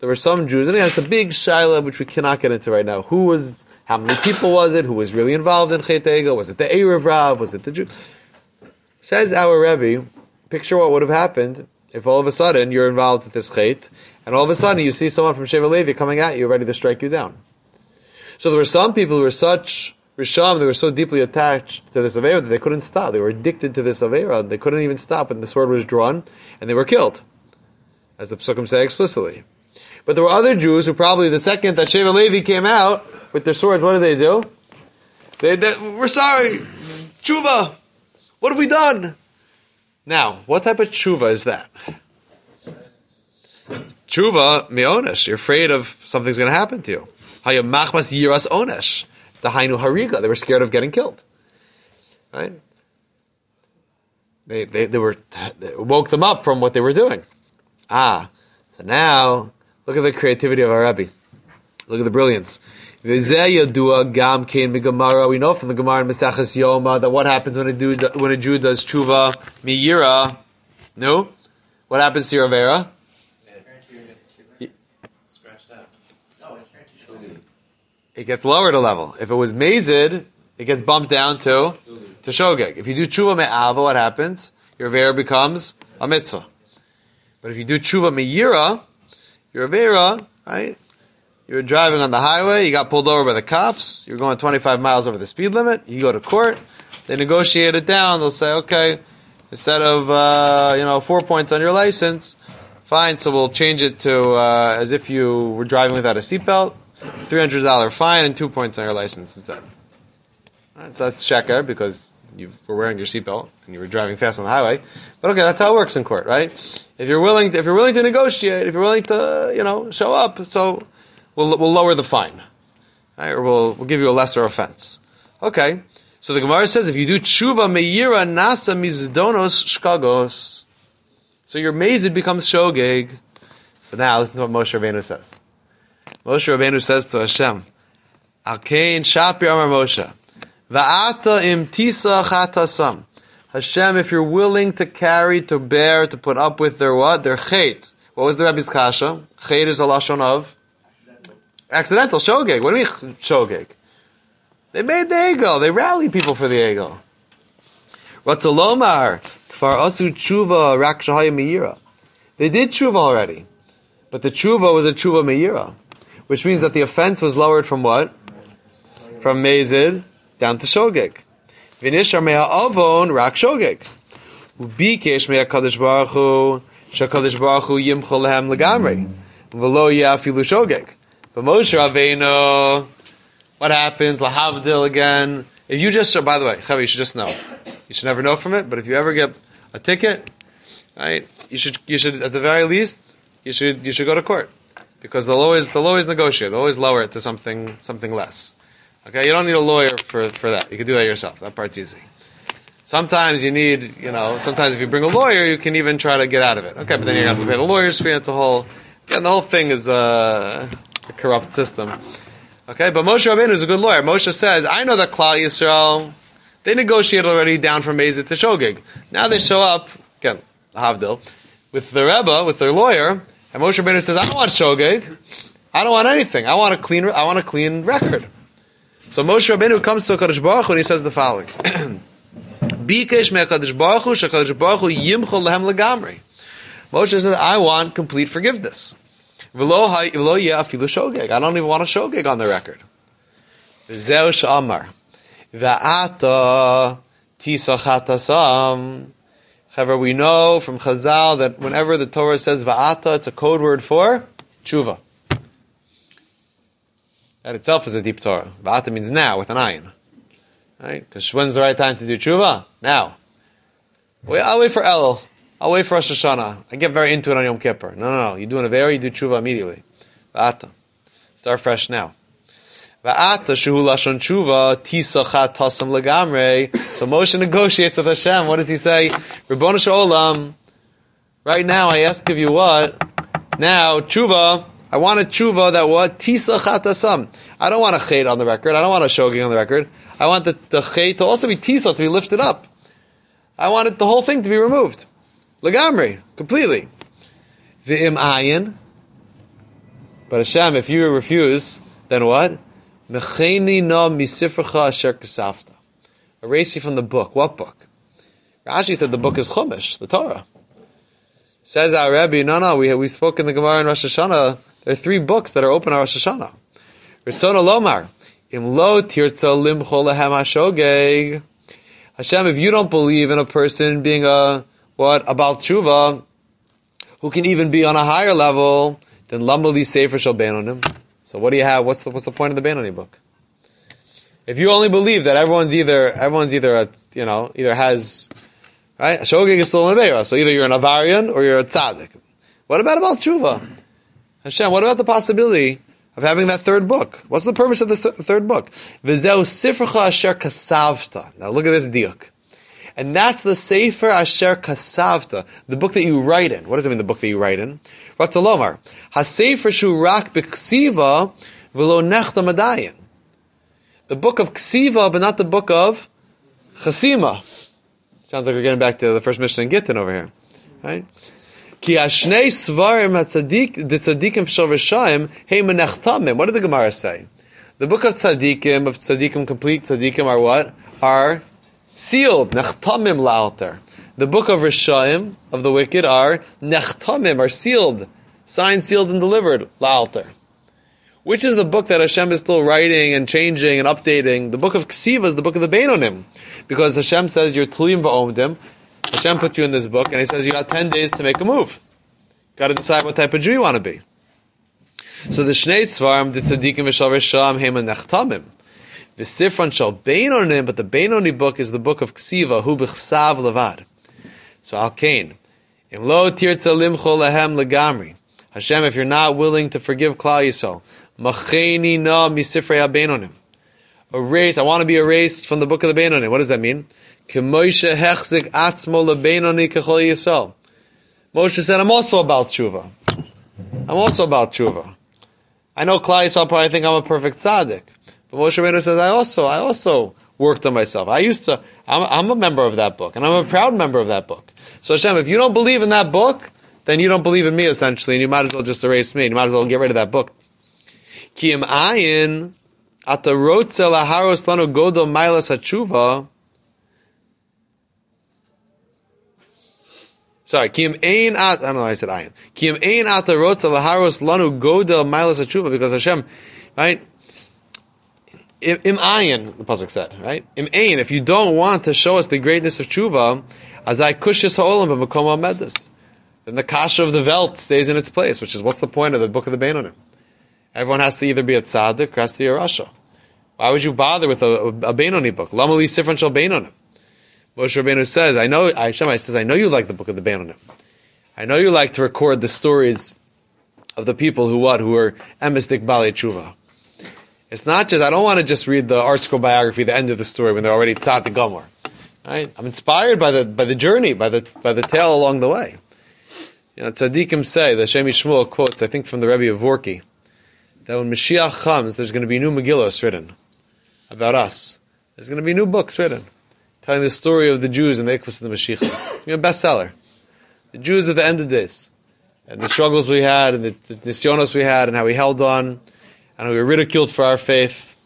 there were some Jews, and again, it's a big shaila which we cannot get into right now. Who was, how many people was it? Who was really involved in Chet Egel? Was it the Erev Rav? Was it the Jew? Says our Rebbe, picture what would have happened if all of a sudden you're involved with this chait, and all of a sudden you see someone from Shevet Levi coming at you, ready to strike you down. So there were some people who were such Risham, they were so deeply attached to this Avera that they couldn't stop. They were addicted to this Avera. They couldn't even stop when the sword was drawn, and they were killed. As the Psukim say explicitly. But there were other Jews who probably the second that Shevet Levi came out with their swords, what did they do? They, they we're sorry, tshuva. What have we done? Now, what type of tshuva is that? Tshuva mionesh. You're afraid of something's going to happen to you. Hayamachmas yiras onesh. The hainu hariga. They were scared of getting killed. Right? They, they, they were, they woke them up from what they were doing. Ah. So now, look at the creativity of our Rebbe. Look at the brilliance. We know from the Gemara in Mesachas Yoma that what happens when a, when a Jew does tshuva miyira. No? What happens to your Avera? It gets lowered a level. If it was mazid, it gets bumped down to to shogeg. If you do tshuva me'ava, what happens? Your Avera becomes a mitzvah. But if you do tshuva miyira, your Avera, right? You were driving on the highway, you got pulled over by the cops, you're going 25 miles over the speed limit, you go to court, they negotiate it down, they'll say, okay, instead of, uh, you know, four points on your license, fine, so we'll change it to, uh, as if you were driving without a seatbelt, $300 fine and two points on your license instead. Right, so that's sheker because you were wearing your seatbelt and you were driving fast on the highway. But okay, that's how it works in court, right? If you're willing, to, if you're willing to negotiate, if you're willing to, you know, show up, so we'll, we'll lower the fine. Right? Or we'll, we'll give you a lesser offense. Okay. So the Gemara says if you do tshuva meira nasa mizdonos shkagos, so your mazid becomes shogeg. So now listen to what Moshe Rabbeinu says. Moshe Rabbeinu says to Hashem, Alkein shapir amar Moshe, va'ata im tisa chatasam, Hashem, if you're willing to carry, to bear, to put up with their what? Their chait. What was the Rebbe's kasha? Chait is a lashon of accidental shogeg. What do you mean shogeg? They made the egel. They rallied people for the egel. Ratzalomar, kfar asu tshuva rak meira. They did tshuva already, but the tshuva was a tshuva meira, which means that the offense was lowered from what? From mezid down to shogeg. Vinishar meha avon rak shogeg. Ubikesh meha kadosh baruch hu shakadosh baruch hu yimchol lehem legamri. V'lo yafilu shogeg. But Moshe Rabbeinu, what happens? Lahavdil again. If you just, by the way, Chavi, you should just know. You should never know from it, but if you ever get a ticket, right, you should, you should, at the very least, you should, you should go to court. Because they'll always, they'll always negotiate. They'll always lower it to something, something less. Okay, you don't need a lawyer for, for that. You can do that yourself. That part's easy. Sometimes you need, you know, sometimes if you bring a lawyer, you can even try to get out of it. Okay, but then you have to pay the lawyer's fee. It's a whole, yeah, the whole thing is uh, a corrupt system. Okay, but Moshe Rabbeinu is a good lawyer. Moshe says, I know that Klal Yisrael, they negotiated already down from Mezit to Shogig. Now they show up, again, Havdil, with the Rebbe, with their lawyer, and Moshe Rabbeinu says, I don't want Shogig. I don't want anything. I want a clean, I want a clean record. So Moshe Rabbeinu comes to Kadosh Baruch Hu and he says the following: [CLEARS THROAT] Bikesh me'Kadosh Baruch Hu sheKadosh Baruch Hu yimchol lehem legamri. Moshe says, I want complete forgiveness. V'lo yeh afilu shogeg. I don't even want a shogeg on the record. V'zeu she'amar va'ata tisachatasam. However, we know from Chazal that whenever the Torah says va'ata, it's a code word for tshuva. That itself is a deep Torah. Va'ata means now with an ayin. Right? Because when's the right time to do tshuva? Now. Wait, I'll wait for Elul. I'll wait for Rosh Hashanah. I get very into it on Yom Kippur. No, no, no. You do an Avera, you do tshuva immediately. Va'ata. Start fresh now. Va'ata shuhu lashon tshuva tisachat tasam legamre. So Moshe negotiates with Hashem. What does he say? Ribbon Olam. Right now, I ask of you what? Now, tshuva. I want a tshuva that what? Tisachat tasam. I don't want a chait on the record. I don't want a shoging on the record. I want the, the chait to also be tisa, to be lifted up. I want it, the whole thing to be removed. Legamri. Completely. V'im ayin. But Hashem, if you refuse, then what? Mecheni na misifracha asher kasafta. Erase you from the book. What book? Rashi said the book is Chumash, the Torah. Says our Rebbe, no, no, we, we spoke in the Gemara in Rosh Hashanah. There are three books that are open on Rosh Hashanah. Ritzona Lomar. Im lo limcho lehem hashogeg. Hashem, if you don't believe in a person being a, what, about tshuva, who can even be on a higher level, then lamali sefer shall ban on him. So what do you have? What's the, what's the point of the Benoni book? If you only believe that everyone's either, everyone's either, a, you know, either has, right? Shogeg is still in Beira, so either you're an Avarian or you're a tzaddik. What about about tshuva? Hashem, what about the possibility of having that third book? What's the purpose of the third book? V'zeu sifracha asher kasavta. Now look at this diuk. And that's the Sefer Asher Kasavta, the book that you write in. What does it mean, the book that you write in? HaSefer Shu Rak B'Ksiva V'lo Nechta Madayin. The book of Ksiva, but not the book of Chasima. Sounds like we're getting back to the first mission in Gittin over here. Right? Ki Ashnei Svarim HaTzadik, the Tzadikim Shal Rishayim, Hey Menechtamim. What did the Gemara say? The book of Tzadikim, of Tzadikim complete, Tzadikim are what? Are sealed, nechtamim la'alter. The book of Rishayim, of the wicked, are nechtamim, are sealed, signed, sealed, and delivered, la'alter. Which is the book that Hashem is still writing and changing and updating? The book of Ksiva is the book of the Beinonim. Because Hashem says, you're tuliyim va'omdim. Hashem puts you in this book, and He says, you got 10 days to make a move. Got to decide what type of Jew you want to be. So the Shnei Tzvarim, the Tzadikim v'shal Rishayim, hema nechtamim. The Sifron shall Beinonim, but the Beinoni book is the book of Ksiva, hu b'chsav levad. So Al Kain. Im lo tirtza limcho lehem legamri. Hashem, if you're not willing to forgive Klal Yisrael, macheni na misifrei ha-Beinonim. Erase, I want to be erased from the book of the Beinonim. What does that mean? Moshe said, I'm also about tshuva. I'm also about tshuva. I know Klal Yisrael probably think I'm a perfect tzaddik. But Moshe Rabbeinu says, I also, I also worked on myself. I used to, I'm, I'm a member of that book, and I'm a proud member of that book. So Hashem, if you don't believe in that book, then you don't believe in me essentially, and you might as well just erase me. You might as well get rid of that book. Ki ayin ata rotze laharos lanu godol. Sorry, ki im ein at, I don't know why I said ayin. Ki im ein ata rotze laharos lanu godol mailas hatshuva, because Hashem, right? Im ayin, the pasuk said, right? Im ayin, if you don't want to show us the greatness of tshuva, azai kushis ha'olam b'makom ha'medus then the kasha of the Welt stays in its place, which is what's the point of the book of the Beinonim? Everyone has to either be a tzaddik or has to be a rasha. Why would you bother with a, a, Beinoni book? Lamali Sifran Shal Beinonim. Moshe Rabbeinu says, I know, uh, Hashem says, I know you like the book of the Beinonim. I know you like to record the stories of the people who what, who were emistic bali tshuva. It's not just, I don't want to just read the ArtScroll biography, the end of the story when they're already tzaddik gomor. Right? I'm inspired by the, by the journey, by the, by the tale along the way. You know, tzaddikim say, the Shem MiShmuel quotes, I think from the Rebbe of Vorki, that when Mashiach comes, there's going to be new Megillos written about us. There's going to be new books written telling the story of the Jews and the Ikvus of the Mashiach. [COUGHS] You know, bestseller. The Jews at the end of this, and the struggles we had, and the, the nisyonos we had, and how we held on, and we were ridiculed for our faith,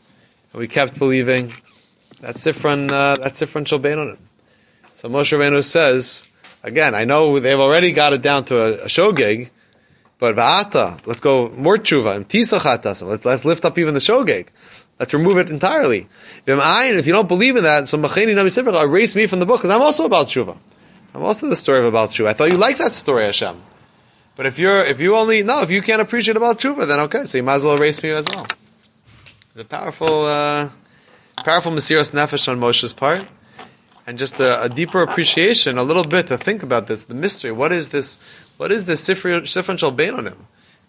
and we kept believing. That's Sifran, uh, that's Sifran Shalbeinonim. So Moshe Rabbeinu says, Again, I know they've already got it down to a, a shogeg, but va'ata, let's go more tshuva. Let's, let's lift up even the shogeg. Let's remove it entirely. If you don't believe in that, so macheni nami erase me from the book because I'm also about tshuva. I'm also the story of about tshuva. I thought you liked that story, Hashem. But if you're, if you only, no, if you can't appreciate about tshuva, then okay, so you might as well erase me as well. A powerful, uh, powerful Mesiras Nefesh on Moshe's part and just a, a, deeper appreciation, a little bit to think about this, the mystery. What is this? What is this Sifran Shal Beinonim?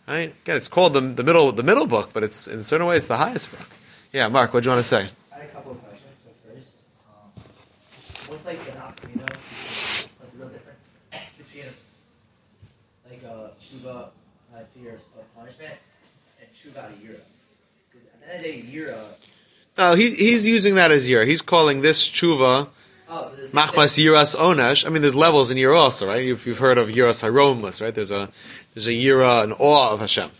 Right? Again, it's called the, the middle the middle book, but it's in a certain way it's the highest book. Yeah, Mark, what do you want to say? I had a couple of questions. So first, um, what's like the nafkamina? The real difference between like a tshuva uh, fear of punishment and tshuva yira? Because at the end of the day, yira. No, he, he's using that as yira. He's calling this tshuva Oh, so Machmas Yiras Onesh. I mean, there's levels in Yira also, right? You've, you've heard of Yiras HaRomemus, right? There's a there's a Yira, an awe of Hashem,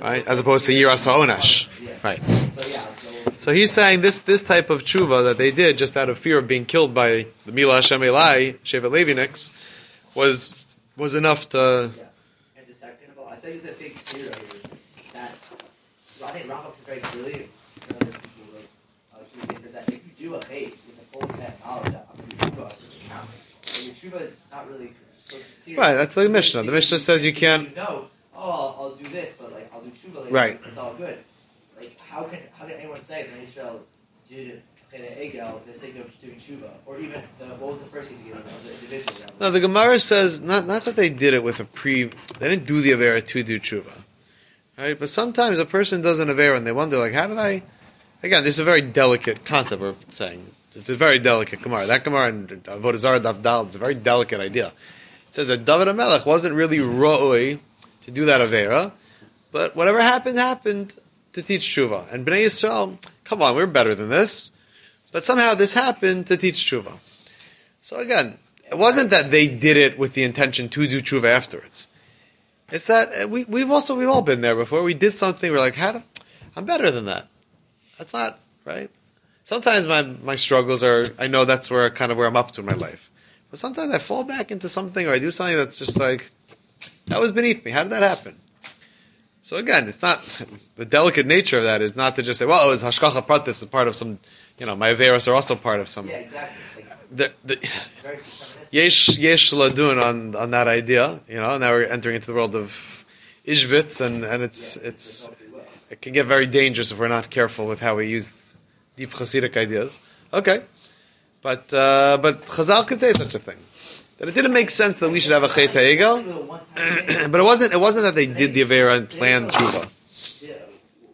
right? As opposed to Yiras Onesh, right? So yeah, so So he's saying this this type of tshuva that they did just out of fear of being killed by the Mila Hashem Elai, Shevet Leviniks, was was enough to. Yeah. And the second of all, I think it's a big fear here that I think Rambam is very clearly for other uh, that if you do a hate with the full intent knowledge that your tshuva doesn't count, but your tshuva is not really so sincere. Right, that's the Mishnah. The Mishnah says you can't. You know, oh, I'll, I'll do this, but like I'll do tshuva later. Right. It's all good. Like how can how can anyone say that Israel did Cheda Egel for the sake of doing tshuva, or even the, what was the first case again of the realm? No, the Gemara says not not that they did it with a pre. They didn't do the avera to do tshuva, right? But sometimes a person does an avera and they wonder, like, how did I? Again, this is a very delicate concept we're saying. It's a very delicate Gemara. That Gemara in Avodah Zarah Dal, it's a very delicate idea. It says that David HaMelech wasn't really ro'oi to do that avera, but whatever happened happened to teach tshuva. And Bnei Yisrael, come on, we're better than this. But somehow this happened to teach tshuva. So again, it wasn't that they did it with the intention to do tshuva afterwards. It's that uh, we, we've also, we've all been there before. We did something, we're like, how I'm better than that. That's not, right? Sometimes my, my struggles are, I know that's where kind of where I'm up to in my life. But sometimes I fall back into something or I do something that's just like, that was beneath me. How did that happen? So again, it's not, the delicate nature of that is not to just say, well, it's hashgacha pratis, it's part of some, you know, my averos are also part of some, Yeah, exactly. The, the. Yesh yesh ladun on on that idea, you know. Now we're entering into the world of Izhbitz, and and it's it's it can get very dangerous if we're not careful with how we use deep Hasidic ideas. Okay, but uh, but Chazal could say such a thing that it didn't make sense that we should have a Chet Ha'egel, [CLEARS THROAT] but it wasn't it wasn't that they did the Avera and planned tshuva. Yeah,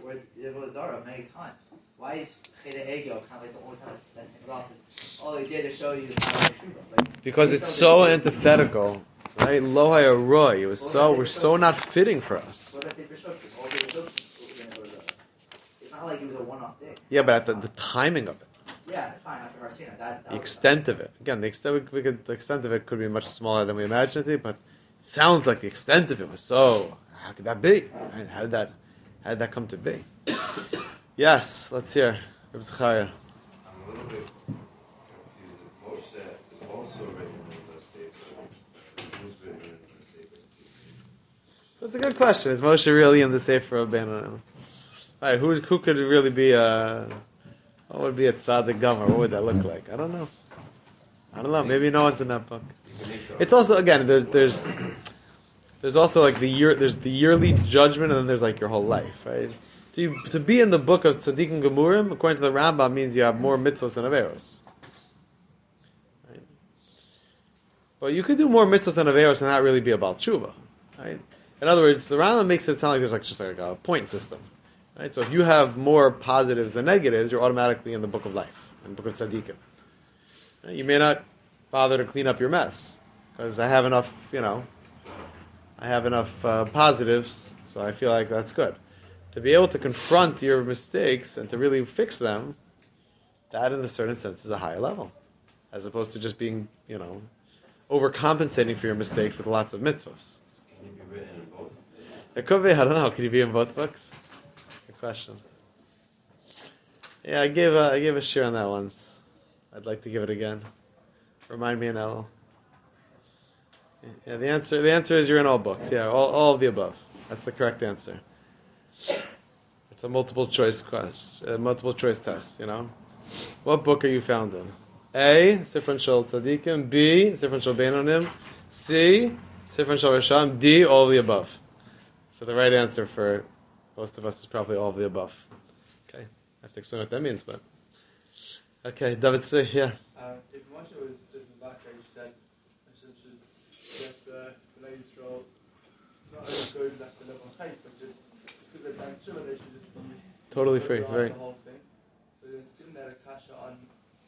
where it was Zara many times. Why is Cheda Egel kind of like the only time that's, that's in office? Oh, they did to show you how Tshuva. Like, Because it's so antithetical, right? Lo roy. It was so we're so not fitting for us. What did I say for sure? All the results, you know, was, It's not like it was a one-off thing. Yeah, but at the, the timing of it. Yeah, fine, after Har That, that The extent of it. Again, the extent we, we could, the extent of it could be much smaller than we imagine it to be, but it sounds like the extent of it was so. How could that be? Right? How did that? How did that come to be? [COUGHS] yes, let's hear. Reb Zachariah. A little bit confused. Moshe is also written in the Sefer. Who's written in the Sefer? That's a good question. Is Moshe really in the Sefer of Benonim? Right, who who could really be a what would be a tzaddik gamur? What would that look like? I don't know. I don't know. Maybe no one's in that book. It's also again there's there's there's also like the year there's the yearly judgment and then there's like your whole life, right? To, to be in the book of tzaddikim gemurim, according to the Rambam, means you have more mitzvos than averos. Right? But you could do more mitzvos than averos and not really be about tshuva, right? In other words, the Rambam makes it sound like there's like just like a point system, right? So if you have more positives than negatives, you're automatically in the book of life, in the book of tzaddikim. You may not bother to clean up your mess because I have enough, you know, I have enough uh, positives, so I feel like that's good. To be able to confront your mistakes and to really fix them, that in a certain sense is a higher level, as opposed to just being, you know, overcompensating for your mistakes with lots of mitzvahs. Can you be written in both? It could be. I don't know. Can he be in both books? Question. Yeah, I gave a, I gave a share on that once. I'd like to give it again. Remind me in Elul. Yeah, the answer the answer is you're in all books. Yeah, all, all of the above. That's the correct answer. It's a multiple choice question, a multiple choice test. You know, what book are you found in? A. Sifron Shal Tzadikim. B. Sifron Shal Beinonim. C. Sifron Shal Risham. D. All the above. So the right answer for most of us is probably all of the above. Okay, I have to explain what that means, but okay, David, say yeah. Uh, if Moshe was just in that case, then Hashem should get the Bnei Yisrael not only go like the level faith, but just because they've done tshuva, they should just be Totally free, right? The whole thing. So then didn't that a kasha on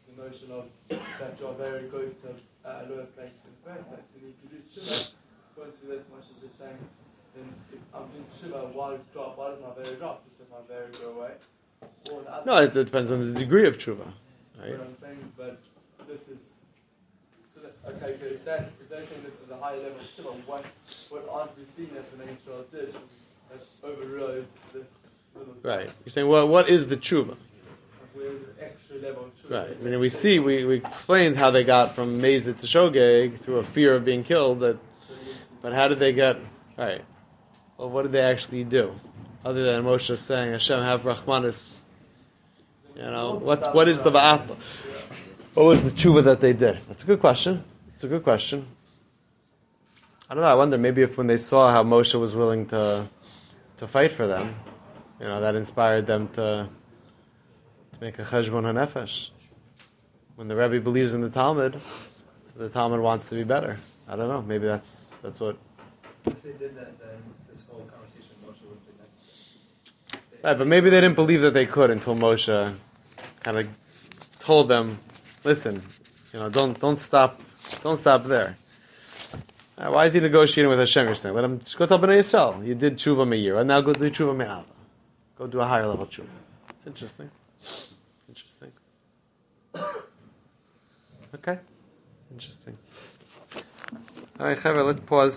the notion of that aveira goes to uh, a lower place in the first place? And if you do tshuva, going to this, Moshe is just saying, if I'm doing tshuva, why does it drop? Why does my Vera drop? Just does my go away? Or the other No, it depends on the degree of tshuva, right? what I'm saying, but this is so that, okay. So if that if they're saying this is a higher level of tshuva, what what aren't we seeing that the Israel did that overrode this little Right. You're saying, well, what is the tshuva? Like, where's the extra level of tshuva? Right. I mean, we see, we, we explained how they got from Meizid to Shogeg through a fear of being killed. That, but how did they get? Right. Well, what did they actually do? Other than Moshe saying, "Hashem have Rahmanis." You know, what what is the ba'at? What was the tshuva that they did? That's a good question. It's a good question. I don't know. I wonder maybe if when they saw how Moshe was willing to to fight for them, you know, that inspired them to to make a cheshbon hanefesh. When the Rebbe believes in the talmid, so the talmid wants to be better. I don't know. Maybe that's that's what. If they did that, then this whole conversation with Moshe would be necessary. Right, but maybe they didn't believe that they could until Moshe kind of told them, "Listen, you know, don't don't stop, don't stop there." Uh, why is he negotiating with Hashem? You're saying, let him just go tell Bnei Yisrael. You did tshuva me'ir, and now go do tshuva me'ava. Go do a higher level tshuva. It's interesting. It's interesting. [COUGHS] Okay, interesting. All right, Chevra, let's pause.